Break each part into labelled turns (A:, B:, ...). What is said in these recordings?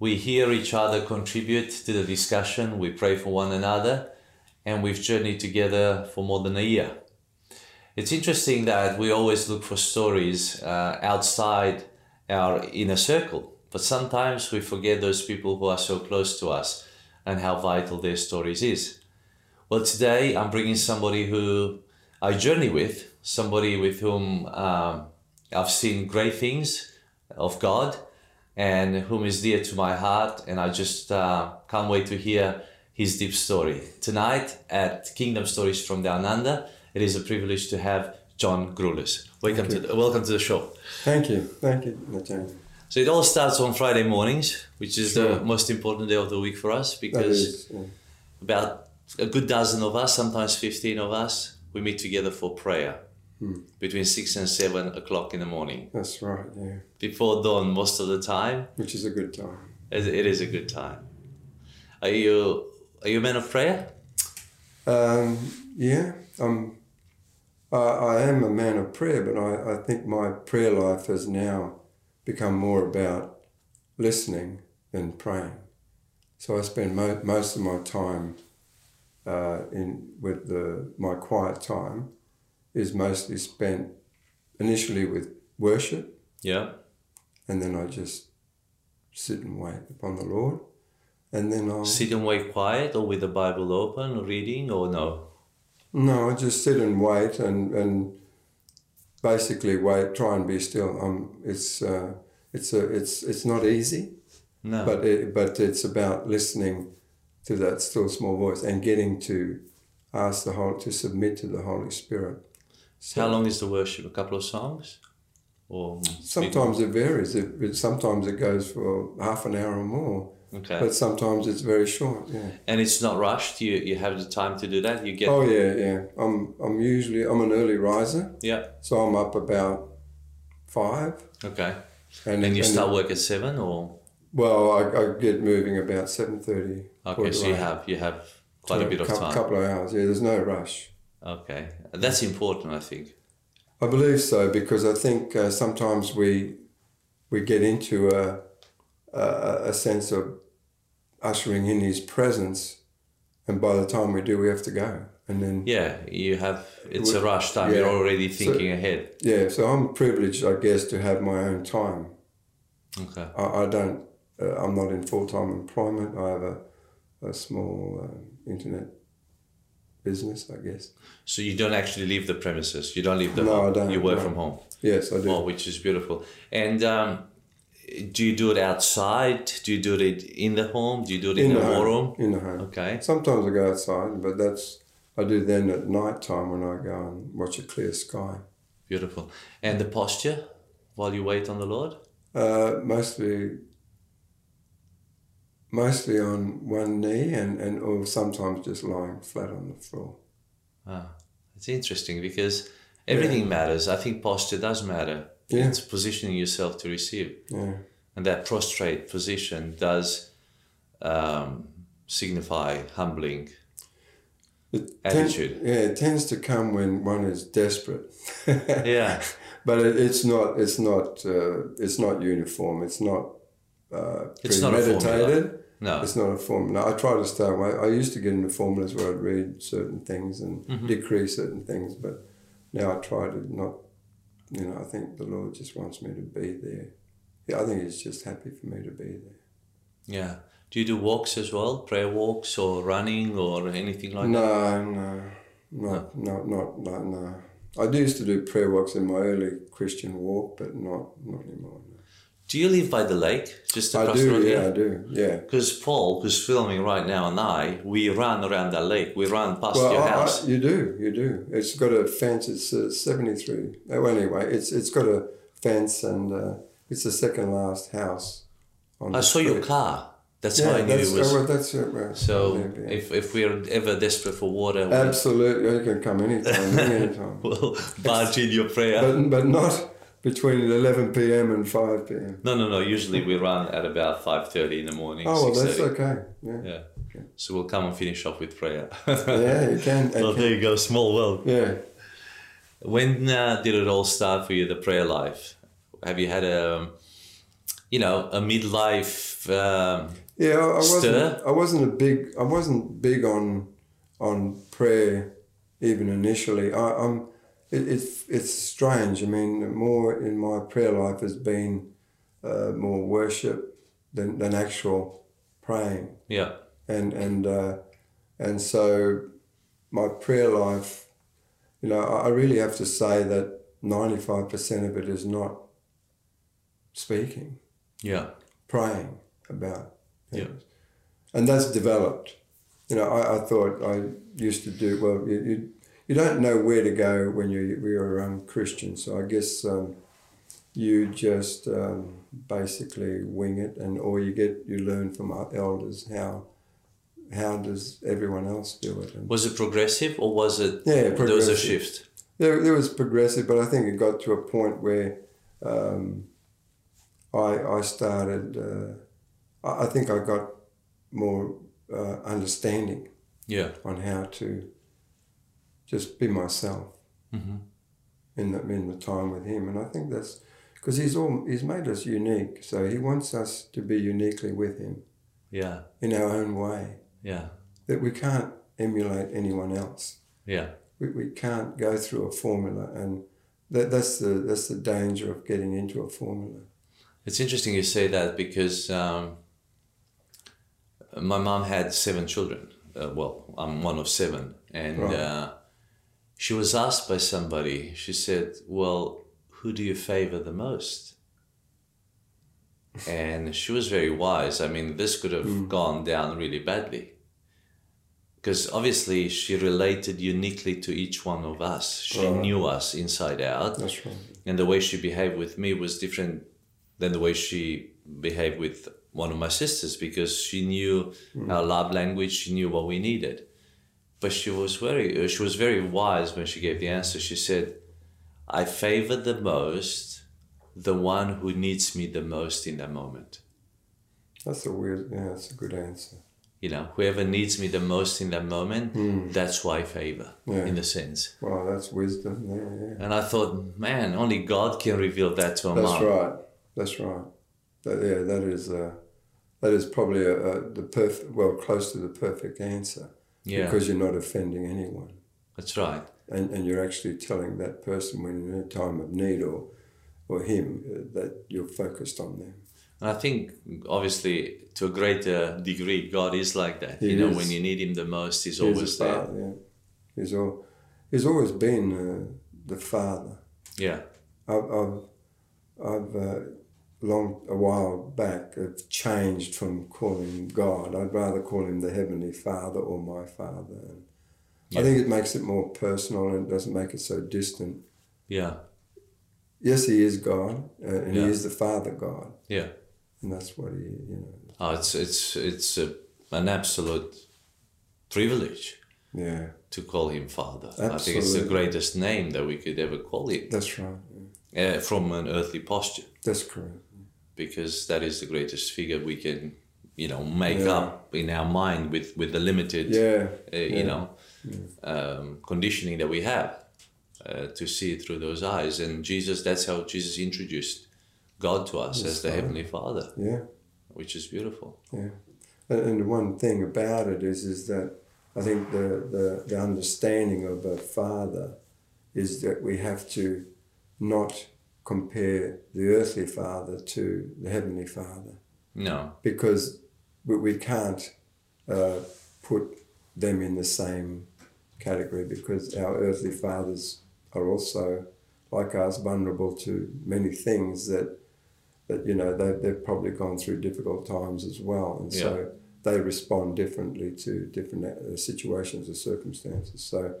A: We hear each other contribute to the discussion, we pray for one another, and we've journeyed together for more than a year. It's interesting that we always look for stories uh, outside our inner circle, but sometimes we forget those people who are so close to us and how vital their stories is. Well, today I'm bringing somebody who I journey with, somebody with whom um, I've seen great things of God and whom is dear to my heart. And I just uh, can't wait to hear his deep story. Tonight at Kingdom Stories from Down Under, it is a privilege to have John Grulis. Welcome to, the, welcome to the show.
B: Thank you. Thank you, Nathan.
A: So it all starts on Friday mornings, which is
B: Sure.
A: the most important day of the week for us because
B: is, yeah.
A: about a good dozen of us, sometimes 15 of us, we meet together for prayer
B: Hmm.
A: between 6 and 7 o'clock in the morning.
B: that's right, yeah.
A: Before dawn, most of the time,
B: Which is a good time.
A: it it is a good time. Are you, are you a man of prayer?
B: Um, yeah, I'm, I, I am a man of prayer, but I, I think my prayer life has now become more about listening than praying. So I spend mo- most of my time uh, in with the my quiet time is mostly spent initially with worship,
A: Yeah.
B: and then I just sit and wait upon the Lord, and then I'll
A: Sit and wait quiet or with the Bible open, reading or no?
B: No, I just sit and wait and, and basically wait, try and be still. Um, it's uh, it's a it's it's not easy,
A: No.
B: but it, but it's about listening to that still small voice and getting to ask the whole to submit to the Holy Spirit.
A: How long is the worship? A couple of songs? Or
B: Sometimes it varies. It, it sometimes it goes for half an hour or more,
A: Okay.
B: but sometimes it's very short. Yeah.
A: and it's not rushed. You you have the time to do that. You get
B: Oh yeah, yeah. I'm I'm usually I'm an early riser,
A: yeah.
B: so I'm up about five.
A: Okay.
B: And,
A: And you
B: and-
A: start work at seven or
B: Well, I, I get moving about seven thirty.
A: okay, so you have you have quite a bit of time.
B: couple of hours. Yeah, there's no rush.
A: Okay, that's important, I think.
B: I believe so because I think uh, sometimes we we get into a, a a sense of ushering in His presence, and by the time we do, we have to go. And then
A: Yeah, you have. It's a rush time.
B: yeah.
A: You're already
B: So-
A: thinking ahead.
B: yeah, so I'm privileged, I guess, to have my own time.
A: Okay.
B: I, I don't. Uh, I'm not in full time employment. I have a a small um, internet business, I guess.
A: So you don't actually leave the premises. You don't leave the
B: No,
A: home.
B: I don't,
A: You work
B: no.
A: from home.
B: Yes, I do.
A: Oh, which is beautiful. And um, do you do it outside? Do you do it in the home? Do you do it in,
B: in
A: the,
B: home.
A: room?
B: In the home.
A: Okay.
B: Sometimes I go outside, but that's I do then at night time when I go and watch a clear sky.
A: Beautiful. And the posture while you wait on the Lord?
B: Uh, mostly, mostly on one knee and, and or sometimes just lying flat on the floor.
A: Ah, it's interesting because everything matters. I think posture does matter.
B: Yeah.
A: It's positioning yourself to receive.
B: Yeah,
A: And that prostrate position does um, signify humbling.
B: it
A: Attitude.
B: Ten, yeah, it tends to come when one is desperate.
A: Yeah.
B: but it, it's not. It's not. Uh, it's not uniform. It's not. Uh,
A: It's not a formula.
B: premeditated.
A: No.
B: It's not a formula. I try to stay away. I used to get into formulas where I'd read certain things and
A: Mm-hmm.
B: decree certain things, but now I try to not. You know, I think the Lord just wants me to be there. Yeah, I think He's just happy for me to be there.
A: Yeah. Do you do walks as well? Prayer walks or running or anything like that?
B: No, no, not, not, not, not, no. I used to do prayer walks in my early Christian walk, but not, not anymore.
A: Do you live by the lake? Just
B: I
A: across the
B: do,
A: road
B: yeah? I do, yeah.
A: Because Paul, who's filming right now, and I, we run around that lake. We run past
B: Well,
A: your
B: I, I,
A: house.
B: you do, you do. It's got a fence. It's uh, seventy three. Oh, anyway, it's it's got a fence, and uh, it's the second last house. On
A: I
B: the
A: saw your car. That's how I knew it was.
B: oh, well, that's it. Well,
A: So
B: maybe.
A: if, if we're ever desperate for water,
B: absolutely, you can come anytime, anytime.
A: we'll barge in your prayer.
B: but but not between eleven p.m. and five p.m.
A: no, no, no. Usually we run at about five thirty in the morning.
B: Oh, well, that's okay. Yeah,
A: Yeah. So we'll come and finish off with prayer.
B: yeah, you can.
A: well, there you go. Small world.
B: Yeah.
A: When uh, did it all start for you, the prayer life? Have you had a, you know, a midlife? Um,
B: Yeah, I, I wasn't.
A: Stir?
B: I wasn't a big. I wasn't big on on prayer, even initially. I, I'm. It, it's it's strange. I mean, more in my prayer life has been uh, more worship than than actual praying,
A: yeah,
B: and and uh, and so my prayer life. You know, I really have to say that ninety five percent of it is not speaking
A: yeah,
B: praying about
A: Yeah.
B: things. And that's developed. You know, I, I thought I used to do, well, you, you, you don't know where to go when you, you're um, Christian. So I guess um, you just um, basically wing it and or you get, you learn from our elders how, how does everyone else do it. And
A: Was it progressive or was it?
B: Yeah,
A: There was a shift.
B: there, there was progressive, but I think it got to a point where um, I, I started, uh, I, I think I got more uh, understanding
A: Yeah,
B: on how to just be myself
A: hmm
B: in the, in the time with him. And I think that's because he's, all, he's made us unique. So he wants us to be uniquely with him
A: yeah,
B: in our own way,
A: yeah,
B: that we can't emulate anyone else.
A: yeah,
B: we, we can't go through a formula and that, that's the that's the danger of getting into a formula
A: It's interesting you say that because um, my mom had seven children. Uh, well, I'm one of seven, and
B: Right.
A: uh, she was asked by somebody. She said, "Well, who do you favor the most?" And she was very wise. I mean, this could have hmm. gone down really badly. Because obviously she related uniquely to each one of us. She
B: Right.
A: knew us inside out
B: that's right
A: and the way she behaved with me was different than the way she behaved with one of my sisters because she knew hmm. our love language she knew what we needed but she was very uh, she was very wise when she gave the answer. She said i favor the most the one who needs me the most in that moment.
B: That's a weird yeah that's a good answer.
A: You know whoever needs me the most in that moment that's why i favor
B: Yeah.
A: in a sense.
B: Wow that's wisdom there yeah.
A: And i thought man only god can reveal that to a man.
B: that's
A: mom.
B: right. That's right. That, yeah that is uh, that is probably a, a, the perfect well close to the perfect answer
A: yeah
B: because you're not offending anyone
A: that's right
B: and, and you're actually telling that person when you're in a time of need or or him uh, that you're focused on them
A: And I think, obviously, to a greater degree, God is like that.
B: He
A: you know,
B: is.
A: when you need Him the most, He's
B: He's
A: always
B: a
A: there.
B: father, yeah. He's all, he's always been uh, the father.
A: Yeah,
B: I've, I've, I've uh, long a while back have changed from calling God. I'd rather call him the heavenly Father or my Father. And
A: Yeah.
B: I think it makes it more personal and it doesn't make it so distant.
A: yeah,
B: Yes, he is God, uh, and
A: Yeah.
B: he is the Father God,
A: yeah.
B: and that's what he, you know,
A: Oh, it's it's it's a, an absolute privilege
B: yeah,
A: to call Him Father. I think it's the greatest name that we could ever call Him
B: that's right. yeah.
A: uh, from an earthly posture,
B: That's correct.
A: Because that is the greatest figure we can, you know, make
B: Yeah.
A: up in our mind with with the limited.
B: Yeah,
A: uh, you know, um, conditioning that we have uh, to see it through those eyes. And Jesus, that's how Jesus introduced God to us as the. Heavenly Father,
B: yeah.
A: which is beautiful.
B: Yeah, and, and one thing about it is is that I think the, the the understanding of a father is that we have to not compare the earthly father to the heavenly father.
A: No,
B: because we, we can't uh, put them in the same category because our earthly fathers are also like us vulnerable to many things that that you know they, they've probably gone through difficult times as well. And so they respond differently to different uh, situations or circumstances. So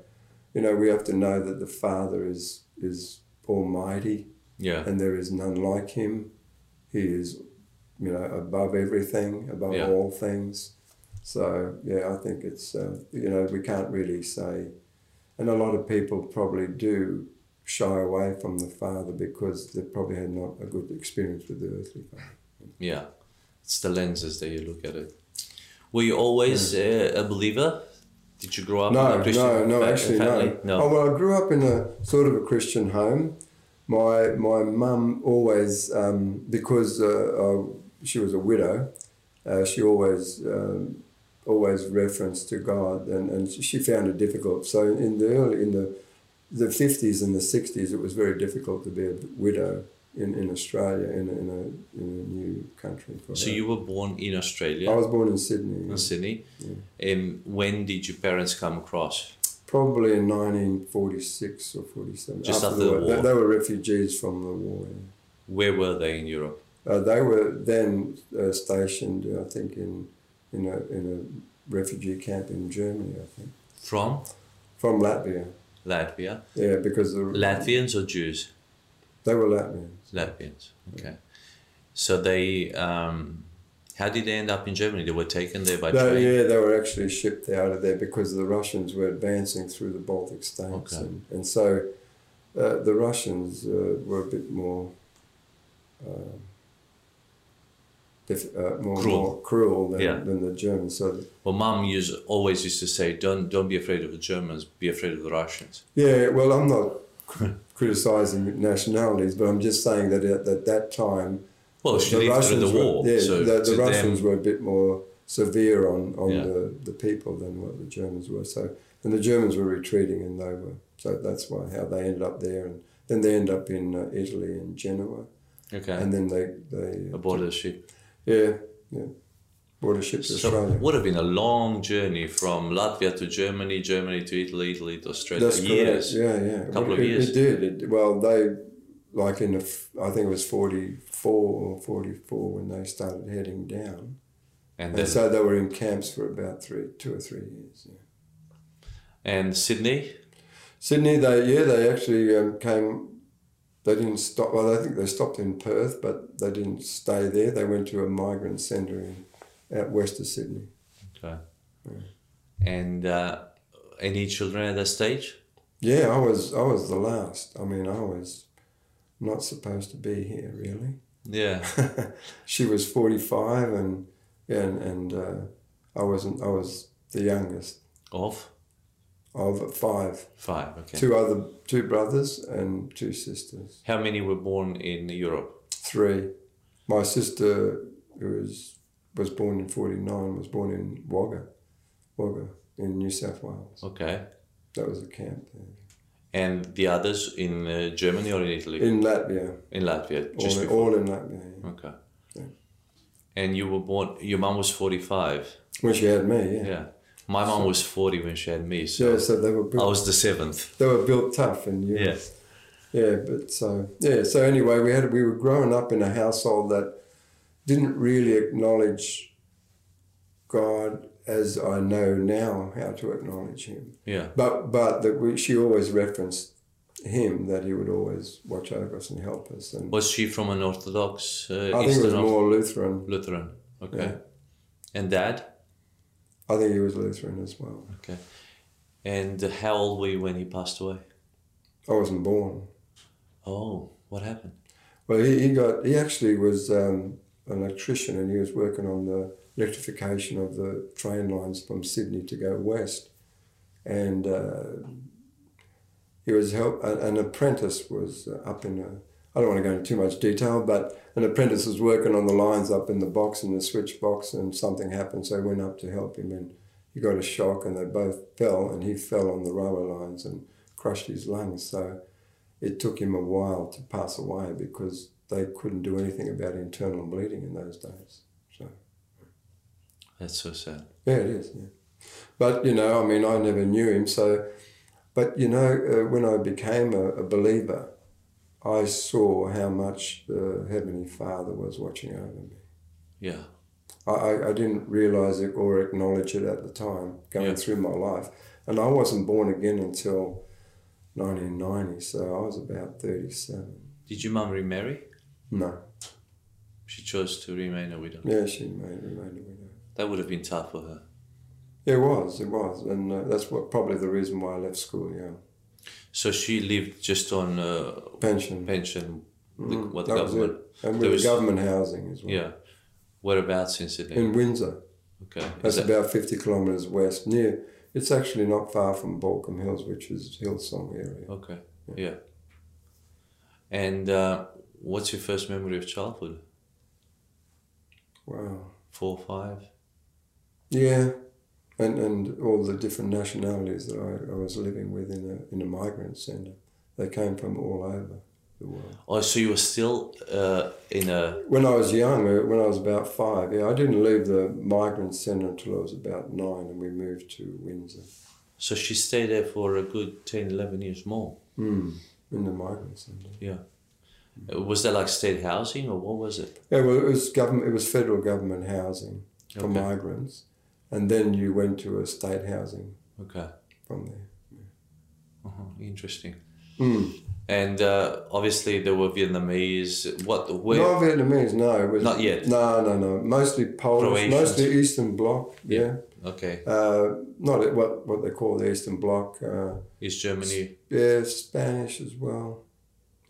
B: you know we have to know that the father is is almighty
A: yeah,
B: and there is none like him. He is you know, above everything, above
A: Yeah.
B: all things. So yeah, I think it's uh, you know we can't really say, and a lot of people probably do shy away from the Father because they probably had not a good experience with the earthly Father.
A: Yeah, it's the lenses that you look at it. Were you always uh, a believer? Did you grow up in
B: No,
A: a Christian
B: no, no, actually
A: family?
B: no. Oh well, I grew up in a sort of a Christian home. My my mum always um, because uh, uh, she was a widow, uh, she always um, always referenced to God, and, and she found it difficult. So in the early in the the fifties and the sixties, it was very difficult to be a widow in, in Australia in a, in a in a new country. For
A: So
B: her.
A: you were born in Australia,
B: I was born in Sydney.
A: in Sydney. Um, when did your parents come across?
B: Probably in 1946 or 47.
A: Just after the
B: They,
A: war.
B: they were refugees from the war. yeah.
A: Where were they in Europe?
B: Uh, they were then uh, stationed, I think, in in a, in a refugee camp in Germany, I think.
A: From
B: From Latvia.
A: Latvia.
B: Yeah, because the,
A: Latvians or Jews?
B: they were Latvians.
A: Latvians. Okay. So they, um, how did they end up in Germany? They were taken there by
B: They,
A: train.
B: yeah, they were actually shipped out of there because the Russians were advancing through the Baltic states.
A: Okay.
B: And, and so uh, the Russians uh, were a bit more. Uh, uh, more,
A: Cruel.
B: more cruel than,
A: Yeah.
B: than the Germans. So
A: Well, Mum used always used to say, "Don't don't be afraid of the Germans. Be afraid of the Russians."
B: Yeah, well, I'm not cr- criticizing nationalities, but I'm just saying that at, at that time,
A: Well, she lived through the
B: were, yeah,
A: so
B: the, the Russians
A: them,
B: were a bit more severe on, on
A: Yeah.
B: the, the people than what the Germans were. So, and the Germans were retreating, and they were. So that's why how they ended up there, and then they end up in uh, Italy in Genoa,
A: okay,
B: and then they they
A: aboard the ship.
B: yeah yeah border ship to
A: So
B: Australia.
A: would have been a long journey from Latvia to Germany, Germany to Italy, Italy to Australia.
B: That's
A: years.
B: correct. Yeah, yeah.
A: Couple
B: Well,
A: of
B: it,
A: years.
B: It did. It, well, they like in the I think it was forty four or forty four when they started heading down,
A: And
B: and so they were in camps for about three, two or three years. Yeah.
A: and Sydney.
B: Sydney, they yeah, they actually um, came. They didn't stop. Well, I think they stopped in Perth, but they didn't stay there. They went to a migrant centre in out west of Sydney.
A: Okay. And uh, any children at that stage?
B: Yeah, I was I was the last. I mean, I was not supposed to be here really.
A: Yeah.
B: she was 45 and and and uh, I wasn't I was the youngest
A: Of
B: of five
A: five. Okay.
B: two other two brothers and two sisters
A: How many were born in Europe?
B: three my sister who was was born in 49 was born in Wagga Wagga in New South Wales
A: Okay.
B: that was a camp there.
A: And the others in uh, Germany or in Italy?
B: in Latvia
A: in Latvia, just
B: all,
A: before.
B: all in Latvia yeah.
A: Okay.
B: Yeah.
A: And you were born. Your mum was forty-five.
B: when she had me yeah
A: Yeah. My mum was forty when she had me, so
B: yeah so they were
A: I was the seventh.
B: they were built tough and you
A: Yeah.
B: Yeah, but so yeah, so anyway, we had we were growing up in a household that didn't really acknowledge God as I know now how to acknowledge Him.
A: Yeah.
B: But but that we, she always referenced Him that He would always watch over us and help us. And
A: Was she from an Orthodox uh,
B: I think it was more Lutheran.
A: Lutheran? Okay.
B: Yeah.
A: And dad?
B: I think he was Lutheran as well.
A: Okay. And how old were you when he passed away?
B: I wasn't born.
A: Oh, what happened?
B: Well, he, he got he actually was um, an electrician and he was working on the electrification of the train lines from Sydney to go west, and uh, he was help an, apprentice was uh, up in a. I don't want to go into too much detail, but an apprentice was working on the lines up in the box in the switch box, and something happened. So I went up to help him, and he got a shock, and they both fell, and he fell on the railway lines and crushed his lungs. So it took him a while to pass away because they couldn't do anything about internal bleeding in those days.
A: That's so sad.
B: yeah, it is. Yeah. But you know, I mean, I never knew him. So, but you know, uh, when I became a, a believer, I saw how much the Heavenly Father was watching over me.
A: Yeah.
B: I, I, didn't realize it or acknowledge it at the time going
A: Yeah.
B: through my life. And I wasn't born again until 1990, so I was about 37.
A: Did your mum remarry?
B: No.
A: She chose to remain a widow.
B: Yeah, she made, remained a widow.
A: That would have been tough for her.
B: It was, it was, and uh, that's what probably the reason why I left school. Yeah,
A: So she lived just on uh,
B: pension.
A: pension, the,
B: Mm,
A: what the government.
B: And
A: there
B: with
A: was-
B: government housing as well.
A: Yeah. Whereabouts in Sydney?
B: In Windsor,
A: okay.
B: That's
A: that-
B: about fifty kilometres west. Near, it's actually not far from Baulkham Hills, which is Hillsong area.
A: okay. Yeah. And uh, what's your first memory of childhood?
B: Wow.
A: Four, five.
B: Yeah, and and all the different nationalities that I, I was living with in a in a migrant centre. They came from all over the world.
A: Oh, so you were still uh, in a
B: When I was young, uh, when I was about five, yeah, I didn't leave the migrant centre until I was about nine, and we moved to Windsor.
A: So she stayed there for a good 10, 11 years more.
B: Mm, in the migrant centre.
A: Yeah. Uh, Was that like state housing or what was it?
B: Yeah, well, it was government. It was federal government housing for
A: Okay.
B: migrants, and then you went to a state housing
A: Okay.
B: from there.
A: Uh-huh. Interesting.
B: Mm.
A: And uh, obviously there were Vietnamese. What? Where?
B: No Vietnamese, no. It was,
A: Not yet.
B: No, no, no. Mostly Polish,
A: Croatians.
B: mostly Eastern Bloc. Yeah.
A: Okay.
B: Uh, not what what they call the Eastern Bloc. Uh,
A: East Germany.
B: yeah, Spanish as well,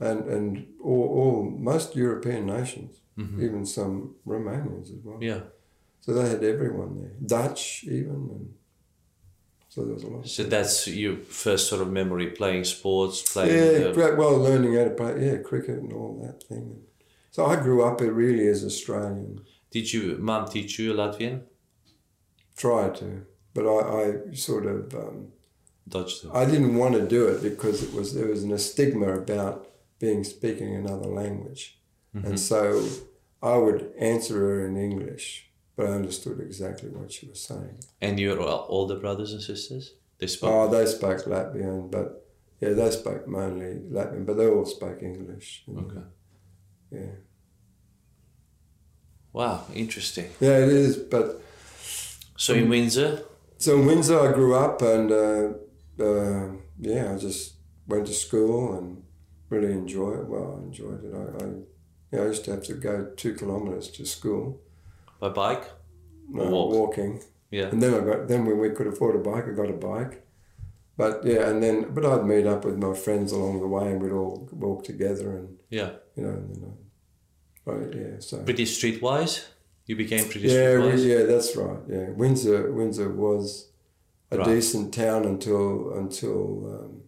B: and and all, all most European nations, even some Romanians as well.
A: Mm-hmm. Yeah.
B: So they had everyone there, Dutch even, and so there was a lot.
A: So that's your first sort of memory playing sports, playing.
B: yeah, great. Well, learning how to play, yeah, cricket and all that thing. So I grew up here really as Australian.
A: did you, mum, teach you Latvian?
B: Try to, but I, I sort of um,
A: Dutch. though.
B: I didn't want to do it because it was there was a stigma about being speaking another language, and so I would answer her in English, but I understood exactly what she was saying.
A: And your older brothers and sisters? They spoke.
B: Oh, they spoke Latvian, but yeah, they spoke mainly Latvian, but they all spoke English.
A: Okay.
B: Yeah,
A: Wow, interesting.
B: yeah, it is. But
A: So in Windsor,
B: so in Windsor, I grew up, and uh, uh, yeah, I just went to school and really enjoyed it. Well, I enjoyed it. I, I yeah, I used to have to go two kilometres to school.
A: By bike?
B: No,
A: walk?
B: walking.
A: Yeah.
B: And then I got then when we could afford a bike, I got a bike. But yeah, and then but I'd meet up with my friends along the way, and we'd all walk together, and
A: Yeah.
B: you know, and then I, right, yeah, so
A: Pretty streetwise? You became pretty
B: yeah,
A: streetwise?
B: yeah, that's right. Yeah, Windsor, Windsor was a
A: Right.
B: decent town until until um,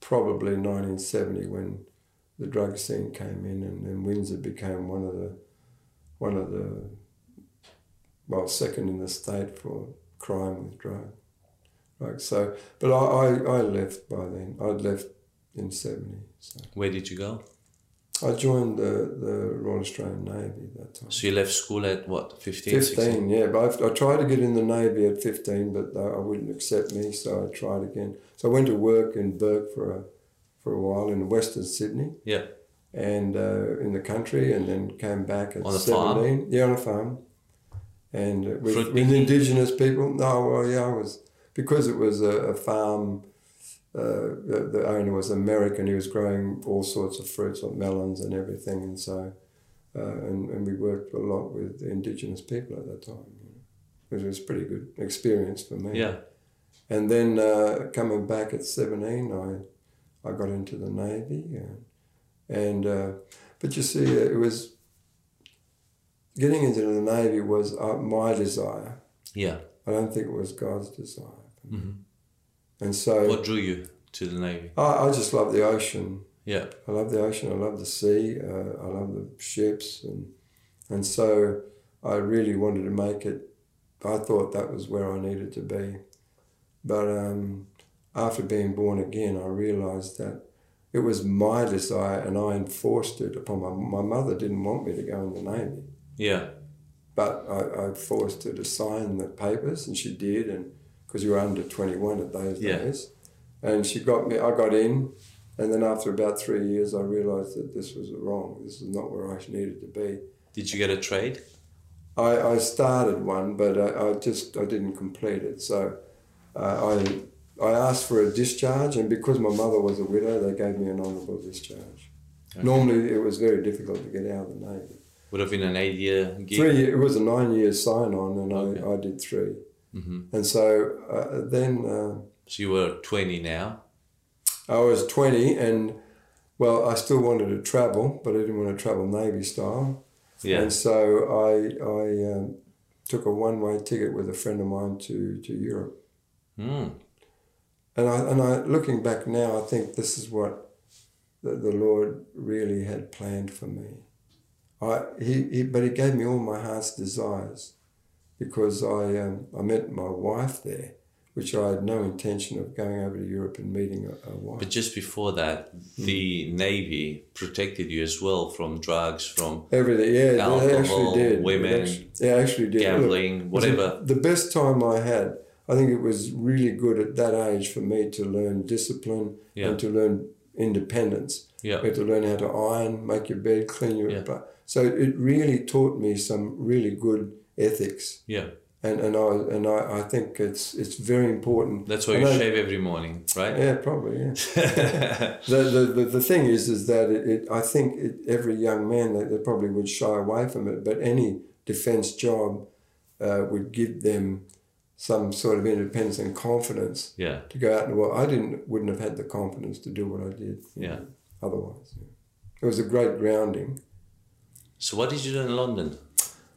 B: probably 1970 when the drug scene came in, and then Windsor became one of the one of the well second in the state for crime with drug. Right. So, but I, I, I left by then. I'd left in 70. So
A: Where did you go?
B: I joined the, the Royal Australian Navy that time.
A: So you left school at what, 15,
B: 15,
A: 16?
B: yeah. But I, I tried to get in the Navy at 15, but they, I wouldn't accept me, so I tried again. So I went to work in Bourke for a, for a while in Western Sydney
A: Yeah.
B: and uh, in the country, and then came back at
A: On a
B: 17.
A: farm?
B: Yeah, on a farm. And with, with indigenous people. No, well, yeah, I was, because it was a, a farm, uh, the, the owner was American, he was growing all sorts of fruits like melons and everything, and so, uh, and, and we worked a lot with indigenous people at that time, you know, which was a pretty good experience for me.
A: Yeah.
B: And then uh, coming back at 17, I, I got into the Navy. And, and uh, but you see, it was getting into the Navy was uh, my desire.
A: Yeah.
B: I don't think it was God's desire.
A: Mhm.
B: And so
A: What drew you to the Navy?
B: I, I just love the ocean.
A: Yeah.
B: I love the ocean. I love the sea. Uh, I love the ships, and and so I really wanted to make it. I thought that was where I needed to be, but um, after being born again, I realised that it was my desire, and I enforced it upon my my mother. Didn't want me to go in the navy,
A: Yeah.
B: but I, I forced her to sign the papers, and she did, and because you were under twenty one at those
A: Yeah.
B: days, and she got me. I got in, and then after about three years, I realised that this was wrong. This is not where I needed to be.
A: Did you get a trade?
B: I, I started one, but I, I just I didn't complete it. So uh, I I asked for a discharge, and because my mother was a widow, they gave me an honourable discharge.
A: Okay.
B: Normally, it was very difficult to get out of the navy.
A: Would have been an eight year gig.
B: Three. It was a nine-year sign-on, and
A: Okay.
B: I, I did 3
A: hmm
B: And so uh, then uh,
A: So you were 20 now.
B: I was 20, and well, I still wanted to travel, but I didn't want to travel Navy style.
A: Yeah.
B: And so I I um, took a one-way ticket with a friend of mine to to Europe.
A: Mm.
B: And I and I looking back now, I think this is what the, the Lord really had planned for me. I he, he but he gave me all my heart's desires, because I um, I met my wife there, which I had no intention of going over to Europe and meeting a, a wife.
A: But just before that, the Navy protected you as well from drugs, from
B: Everything, yeah, they
A: Alcohol,
B: actually did.
A: women,
B: They actually, they actually did. Look,
A: gambling, whatever.
B: The, best time I had, I think it was really good at that age for me to learn discipline
A: Yeah.
B: and to learn independence.
A: Yeah.
B: To learn how to iron, make your bed, clean your
A: Yeah.
B: butt. So it really taught me some really good ethics.
A: Yeah.
B: And, and I and I, I think it's it's very important.
A: That's why you
B: I-
A: shave every morning, right?
B: Yeah, probably. Yeah. the, the, the, the thing is, is that it, it I think it, every young man they, they probably would shy away from it, but any defence job uh, would give them some sort of independence and confidence
A: Yeah.
B: to go out in the world. I didn't wouldn't have had the confidence to do what I did.
A: Yeah.
B: know, otherwise, yeah. it was a great grounding.
A: So what did you do in London?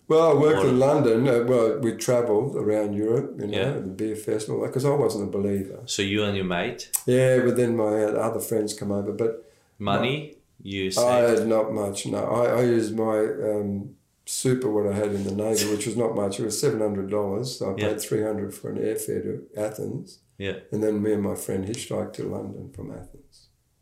B: Well, I worked
A: Or-
B: in London. Uh, well, we travelled around Europe, you know,
A: Yeah.
B: the beer festival, because I wasn't a believer.
A: So you and your mate,
B: Yeah, but then my other friends come over, but
A: money, you
B: I had not much. No, I, I used my um, super what I had in the navy, which was not much. It was seven hundred dollars. So I
A: Yeah.
B: paid three hundred for an airfare to Athens,
A: Yeah.
B: and then me and my friend hitchhiked to London from Athens.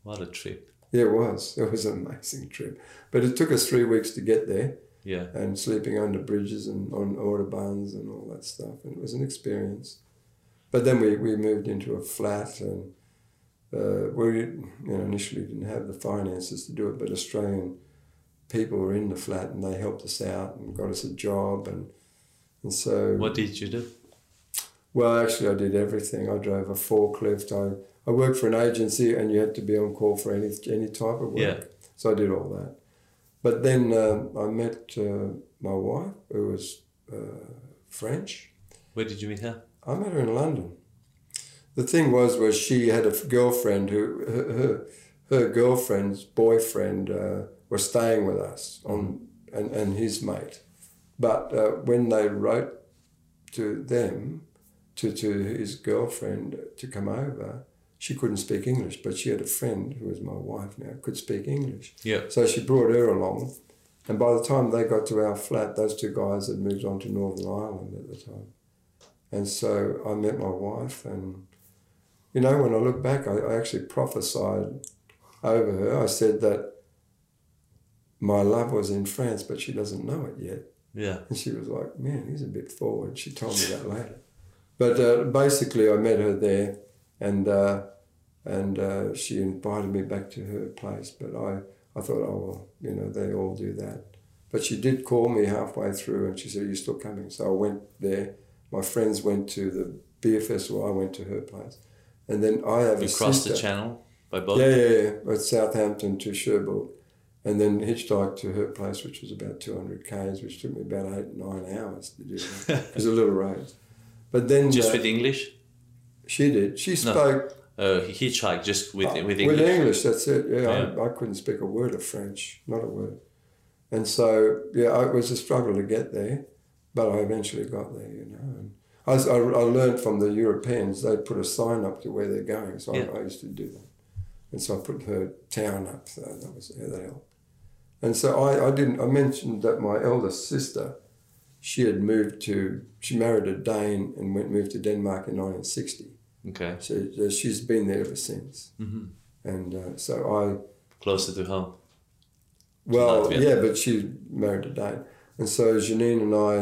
A: What a trip.
B: It was. It was an amazing trip, but it took us three weeks to get there,
A: Yeah.
B: and sleeping under bridges and on autobahns and all that stuff, and it was an experience. But then we, we moved into a flat and. Uh, we you know, initially didn't have the finances to do it, but Australian people were in the flat and they helped us out and got us a job and and so
A: What did you do?
B: well actually I did everything. I drove a forklift. I, I worked for an agency and you had to be on call for any any type of work.
A: Yeah.
B: So I did all that. But then um, I met uh, my wife who was uh, French.
A: Where did you meet her?
B: I met her in London. The thing was, was she had a girlfriend who her her, girlfriend's boyfriend uh, was staying with us on and, and his mate, but uh, when they wrote to them, to to his girlfriend to come over, she couldn't speak English, but she had a friend who was my wife now could speak English.
A: Yeah.
B: So she brought her along, and by the time they got to our flat, those two guys had moved on to Northern Ireland at the time. And so I met my wife, and you know, when I look back, I, I actually prophesied over her. I said that my love was in France, but she doesn't know it yet.
A: Yeah.
B: And she was like, man, he's a bit forward. She told me that later. But uh, basically, I met her there, and uh, and uh, she invited me back to her place. But I, I thought, oh, well, you know, they all do that. But she did call me halfway through, and she said, "Are you still coming?" So I went there. My friends went to the beer festival. I went to her place, and then I have
A: You
B: a
A: crossed
B: sister.
A: the channel by boat?
B: Yeah, yeah, yeah. At Southampton to Cherbourg. And then hitchhiked to her place, which was about 200 k's, which took me about eight, nine hours to do. It was a little road. But then
A: Just
B: uh,
A: with English?
B: She did. She spoke
A: Uh, hitchhike just with, with
B: uh, with
A: English?
B: English. That's it. Yeah,
A: Yeah.
B: I, I couldn't speak a word of French, not a word. And so, yeah, it was a struggle to get there, but I eventually got there, you know. And I, I, I learned from the Europeans, they put a sign up to where they're going, so
A: Yeah.
B: I, I used to do that. And so I put her town up, so that was yeah, that helped. And so I, I didn't, I mentioned that my eldest sister, she had moved to, she married a Dane and went moved to Denmark in 1960.
A: Okay.
B: So she's been there ever since.
A: hmm
B: And uh, so I,
A: Closer to home.
B: well,
A: Latvia.
B: yeah, but she married a Dane. And so Janine and I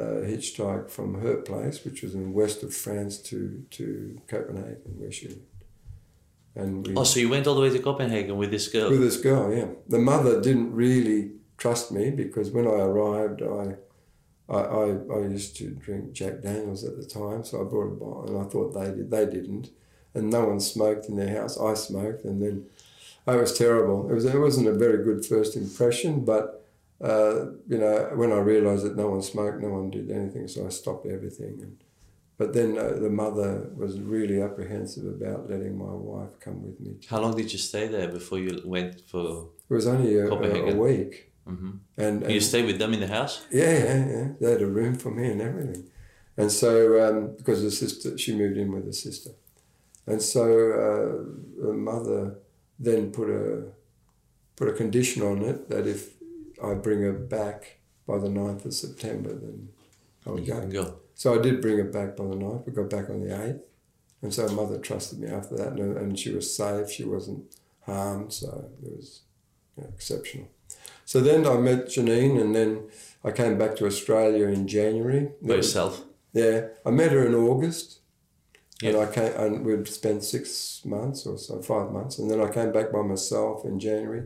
B: uh, hitchhiked from her place, which was in west of France, to, to Copenhagen, where she lived. And we,
A: Oh, so you went all the way to Copenhagen with this girl?
B: with this girl, yeah. The mother didn't really trust me because when I arrived, I, I, I, I used to drink Jack Daniels at the time, so I brought a bottle, and I thought they did. They didn't, and no one smoked in their house. I smoked, and then oh, it was terrible. It was it wasn't a very good first impression, but uh, you know, when I realised that no one smoked, no one did anything, so I stopped everything. And, but then uh, the mother was really apprehensive about letting my wife come with me.
A: How long did you stay there before you went for?
B: It was only a, a, a week.
A: Hmm
B: And, and
A: You stayed with them in the house.
B: yeah, yeah, yeah. They had a room for me and everything. And so, um, because the sister, she moved in with her sister. And so uh, the mother then put a, put a condition on it that if I bring her back by the 9th of September, then I would go.
A: go.
B: So I did bring her back by the 9th. We got back on the 8th. And so mother trusted me after that. And, and she was safe. She wasn't harmed. So it was you know, exceptional. So then I met Janine and then I came back to Australia in January.
A: By yourself.
B: Yeah. I met her in August. And I came and we'd spent six months or so, five months. And then I came back by myself in January.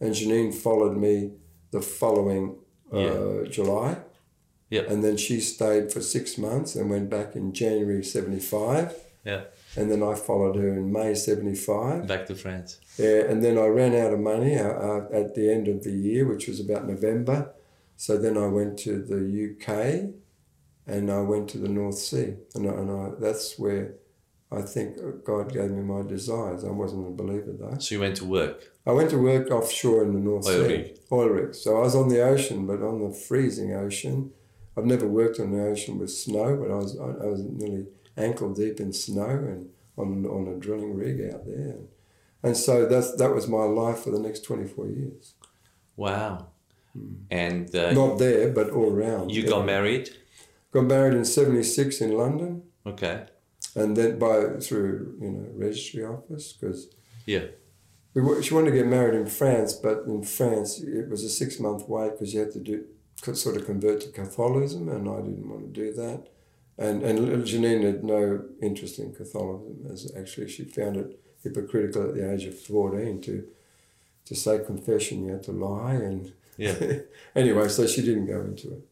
B: And Janine followed me the following uh,
A: Yeah.
B: July.
A: Yep.
B: And then she stayed for six months and went back in January 75.
A: Yeah.
B: And then I followed her in May 75.
A: Back to France.
B: Yeah, and then I ran out of money uh, uh, at the end of the year, which was about November. So then I went to the UK and I went to the North Sea. And, I, and I, that's where I think God gave me my desires. I wasn't a believer though.
A: So you went to work.
B: I went to work offshore in the North
A: Oil
B: Sea.
A: rig.
B: Oil rig. So I was on the ocean, but on the freezing ocean. I've never worked on the ocean with snow, but I was I, I was nearly ankle deep in snow and on on a drilling rig out there. And, and so that's that was my life for the next twenty four years.
A: Wow. And uh,
B: Not there, but all around.
A: you
B: Yeah.
A: got married.
B: Got married in seventy six in London,
A: Okay.
B: and then by through you know registry office because
A: Yeah.
B: We, she wanted to get married in France, but in France it was a six month wait because you had to do sort of convert to Catholicism, and I didn't want to do that. And and little Janine had no interest in Catholicism, as actually she found it hypocritical at the age of fourteen to to say confession you had to lie and
A: Yeah.
B: anyway, so she didn't go into it.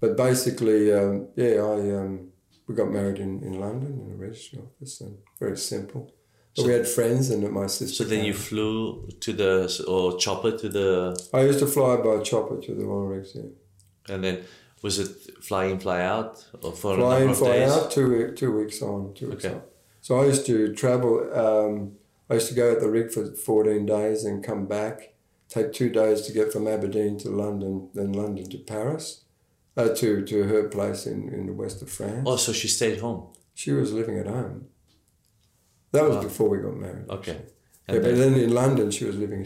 B: But basically, um, yeah, I um, we got married in, in London in a registry office, and very simple. But
A: So-
B: we had friends, and my sister.
A: So then you flew to the or chopper to the
B: I used to fly by chopper to the oil rigs. Yeah,
A: and then was it fly in fly out or for a
B: fly
A: number
B: in,
A: of
B: fly
A: days?
B: out, two two weeks on, two weeks
A: Okay.
B: off. So I used to travel. Um, I used to go at the rig for fourteen days and come back. Take two days to get from Aberdeen to London, then London to Paris, uh, to to her place in, in the west of France.
A: Oh, so she stayed home.
B: She was living at home. That was
A: Wow.
B: before we got married.
A: Okay.
B: Yeah, but
A: then,
B: then in London, she was living.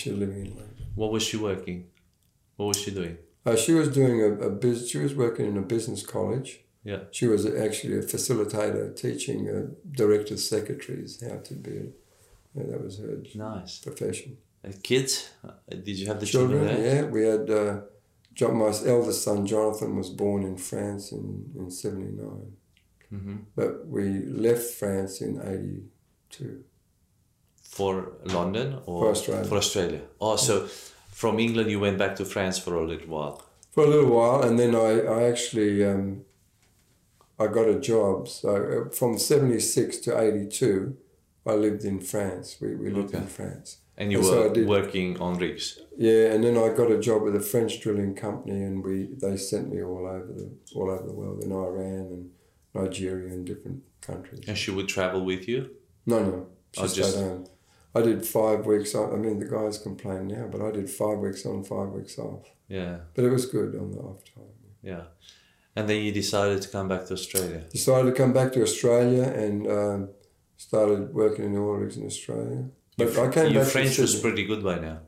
B: She was living in London.
A: what was she working? What was she doing?
B: Uh, she was doing a, a bus- She was working in a business college.
A: Yeah.
B: She was actually a facilitator, teaching uh, director secretaries how to be. Yeah, that was her
A: Nice.
B: profession.
A: Uh, kids? Uh, Did you have the children,
B: Children,
A: there?
B: yeah. We had uh, John, my eldest son Jonathan was born in France in in seventy
A: hmm
B: but we left France in eighty two.
A: For London or
B: For Australia.
A: For Australia. Oh, so from England you went back to France for a little while.
B: for a little while, and then I, I actually um, I got a job. So uh, from seventy six to eighty two, I lived in France. We, we lived in France.
A: And you
B: And
A: were
B: I did-
A: working on rigs.
B: Yeah, and then I got a job with a French drilling company, and we they sent me all over the all over the world in Iran and Nigeria and different countries.
A: And she would travel with you?
B: No, no, she
A: Oh,
B: stayed
A: just-
B: home. I did five weeks on. I mean, the guys complain now, but I did five weeks on, five weeks off.
A: Yeah.
B: But it was good on the off time.
A: Yeah. And then you decided to come back to Australia.
B: decided to come back to Australia and um, started working in the oil in Australia. But
A: Your,
B: I came
A: your
B: back
A: French was pretty good by now.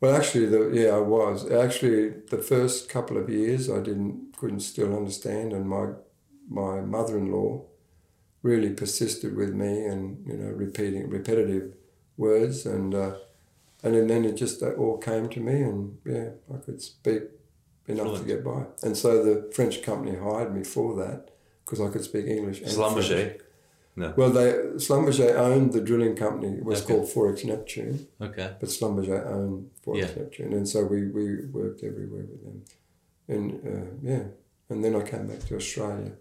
B: Well, actually, the, yeah, I was actually the first couple of years I didn't couldn't still understand, and my my mother in law really persisted with me and you know repeating repetitive words and uh, and then, it just all came to me and yeah I could speak enough
A: Fluent.
B: to get by, and so the French company hired me for that because I could speak English and French.
A: Schlumberger.
B: Well, they Schlumberger owned the drilling company. It was
A: Okay.
B: called Forex Neptune,
A: Okay.
B: but Schlumberger owned Forex
A: Yeah.
B: Neptune, and so we, we worked everywhere with them. And uh, yeah, and then I came back to Australia.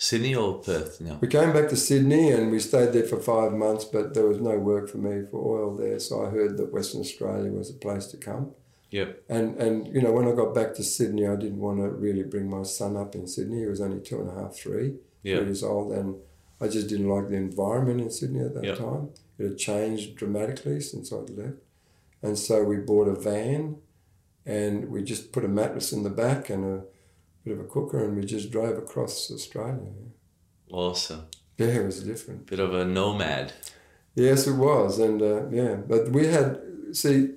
A: Sydney or Perth? No.
B: We came back to Sydney and we stayed there for five months, but there was no work for me for oil there. So I heard that Western Australia was a place to come.
A: Yep.
B: And and you know, when I got back to Sydney, I didn't want to really bring my son up in Sydney. He was only two and a half, three,
A: Yeah.
B: three years old, and I just didn't like the environment in Sydney at that
A: Yeah.
B: time. It had changed dramatically since I'd left, and so we bought a van, and we just put a mattress in the back and a bit of a cooker, and we just drove across Australia.
A: Awesome.
B: Yeah, it was different.
A: Bit of a nomad.
B: Yes, it was, and uh, yeah, but we had see,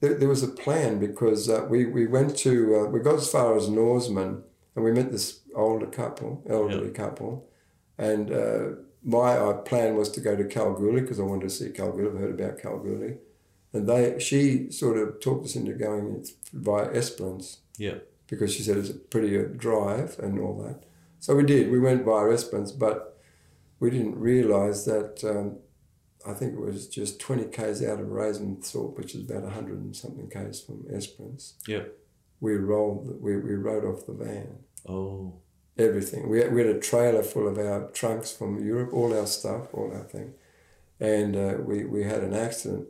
B: there, there was a plan because uh, we we went to uh, we got as far as Norseman, and we met this older couple, elderly couple, and uh, my uh, plan was to go to Kalgoorlie because I wanted to see Kalgoorlie. I've heard about Kalgoorlie, and they she sort of talked us into going via Esperance
A: Yeah.
B: Because she said it's a prettier drive and all that. So we did. We went via Esperance, but we didn't realise that. Um, I think it was just twenty k's out of Ravensthorpe, which is about hundred and something k's from Esperance.
A: Yep.
B: We rolled. We, we rode off the van.
A: Oh.
B: Everything. We had, we had a trailer full of our trunks from Europe, all our stuff, all our thing, and uh, we we had an accident.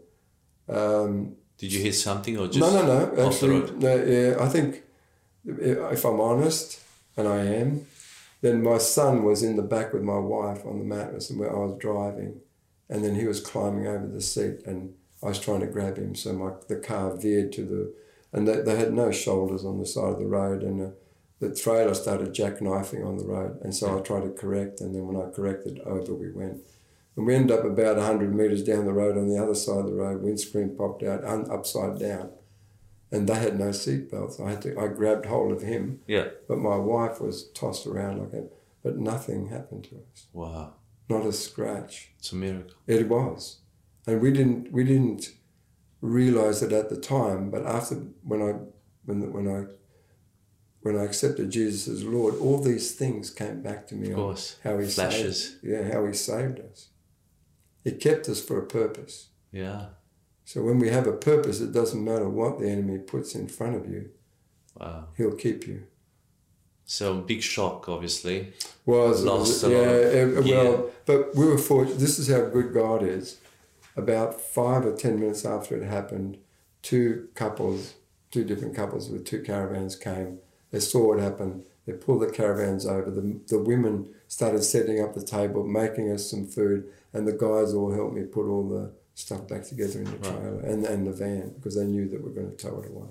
B: Um,
A: Did you hit something or just
B: no, no, no.
A: off the
B: Actually,
A: road?
B: no, yeah, I think if I'm honest, and I am, then my son was in the back with my wife on the mattress, and where I was driving, and then he was climbing over the seat, and I was trying to grab him, so my the car veered to the, and they, they had no shoulders on the side of the road, and uh, the, the trailer started jackknifing on the road, and so I tried to correct, and then when I corrected, over we went. And we ended up about 100 metres down the road on the other side of the road, windscreen popped out, un- upside down. And they had no seatbelts. I had to, I grabbed hold of him,
A: Yeah.
B: but my wife was tossed around like that. But nothing happened to us.
A: Wow.
B: Not a scratch.
A: It's a miracle.
B: It was. And we didn't we didn't realize it at the time, but after when I when when I when I accepted Jesus as Lord, all these things came back to me
A: Of course.
B: how he
A: Flashes.
B: saved yeah, how he saved us. He kept us for a purpose.
A: Yeah.
B: So when we have a purpose, it doesn't matter what the enemy puts in front of you,
A: Wow.
B: he'll keep you.
A: So big shock, obviously.
B: Was
A: Lost a
B: yeah,
A: of
B: eh,
A: gear.
B: well, but we were fortunate. This is how good God is. About five or ten minutes after it happened, two couples, two different couples with two caravans came. They saw what happened. They pulled the caravans over. The, the women started setting up the table, making us some food, and the guys all helped me put all the stuff back together in the trailer and, and the van because they knew that we were going to tow it away.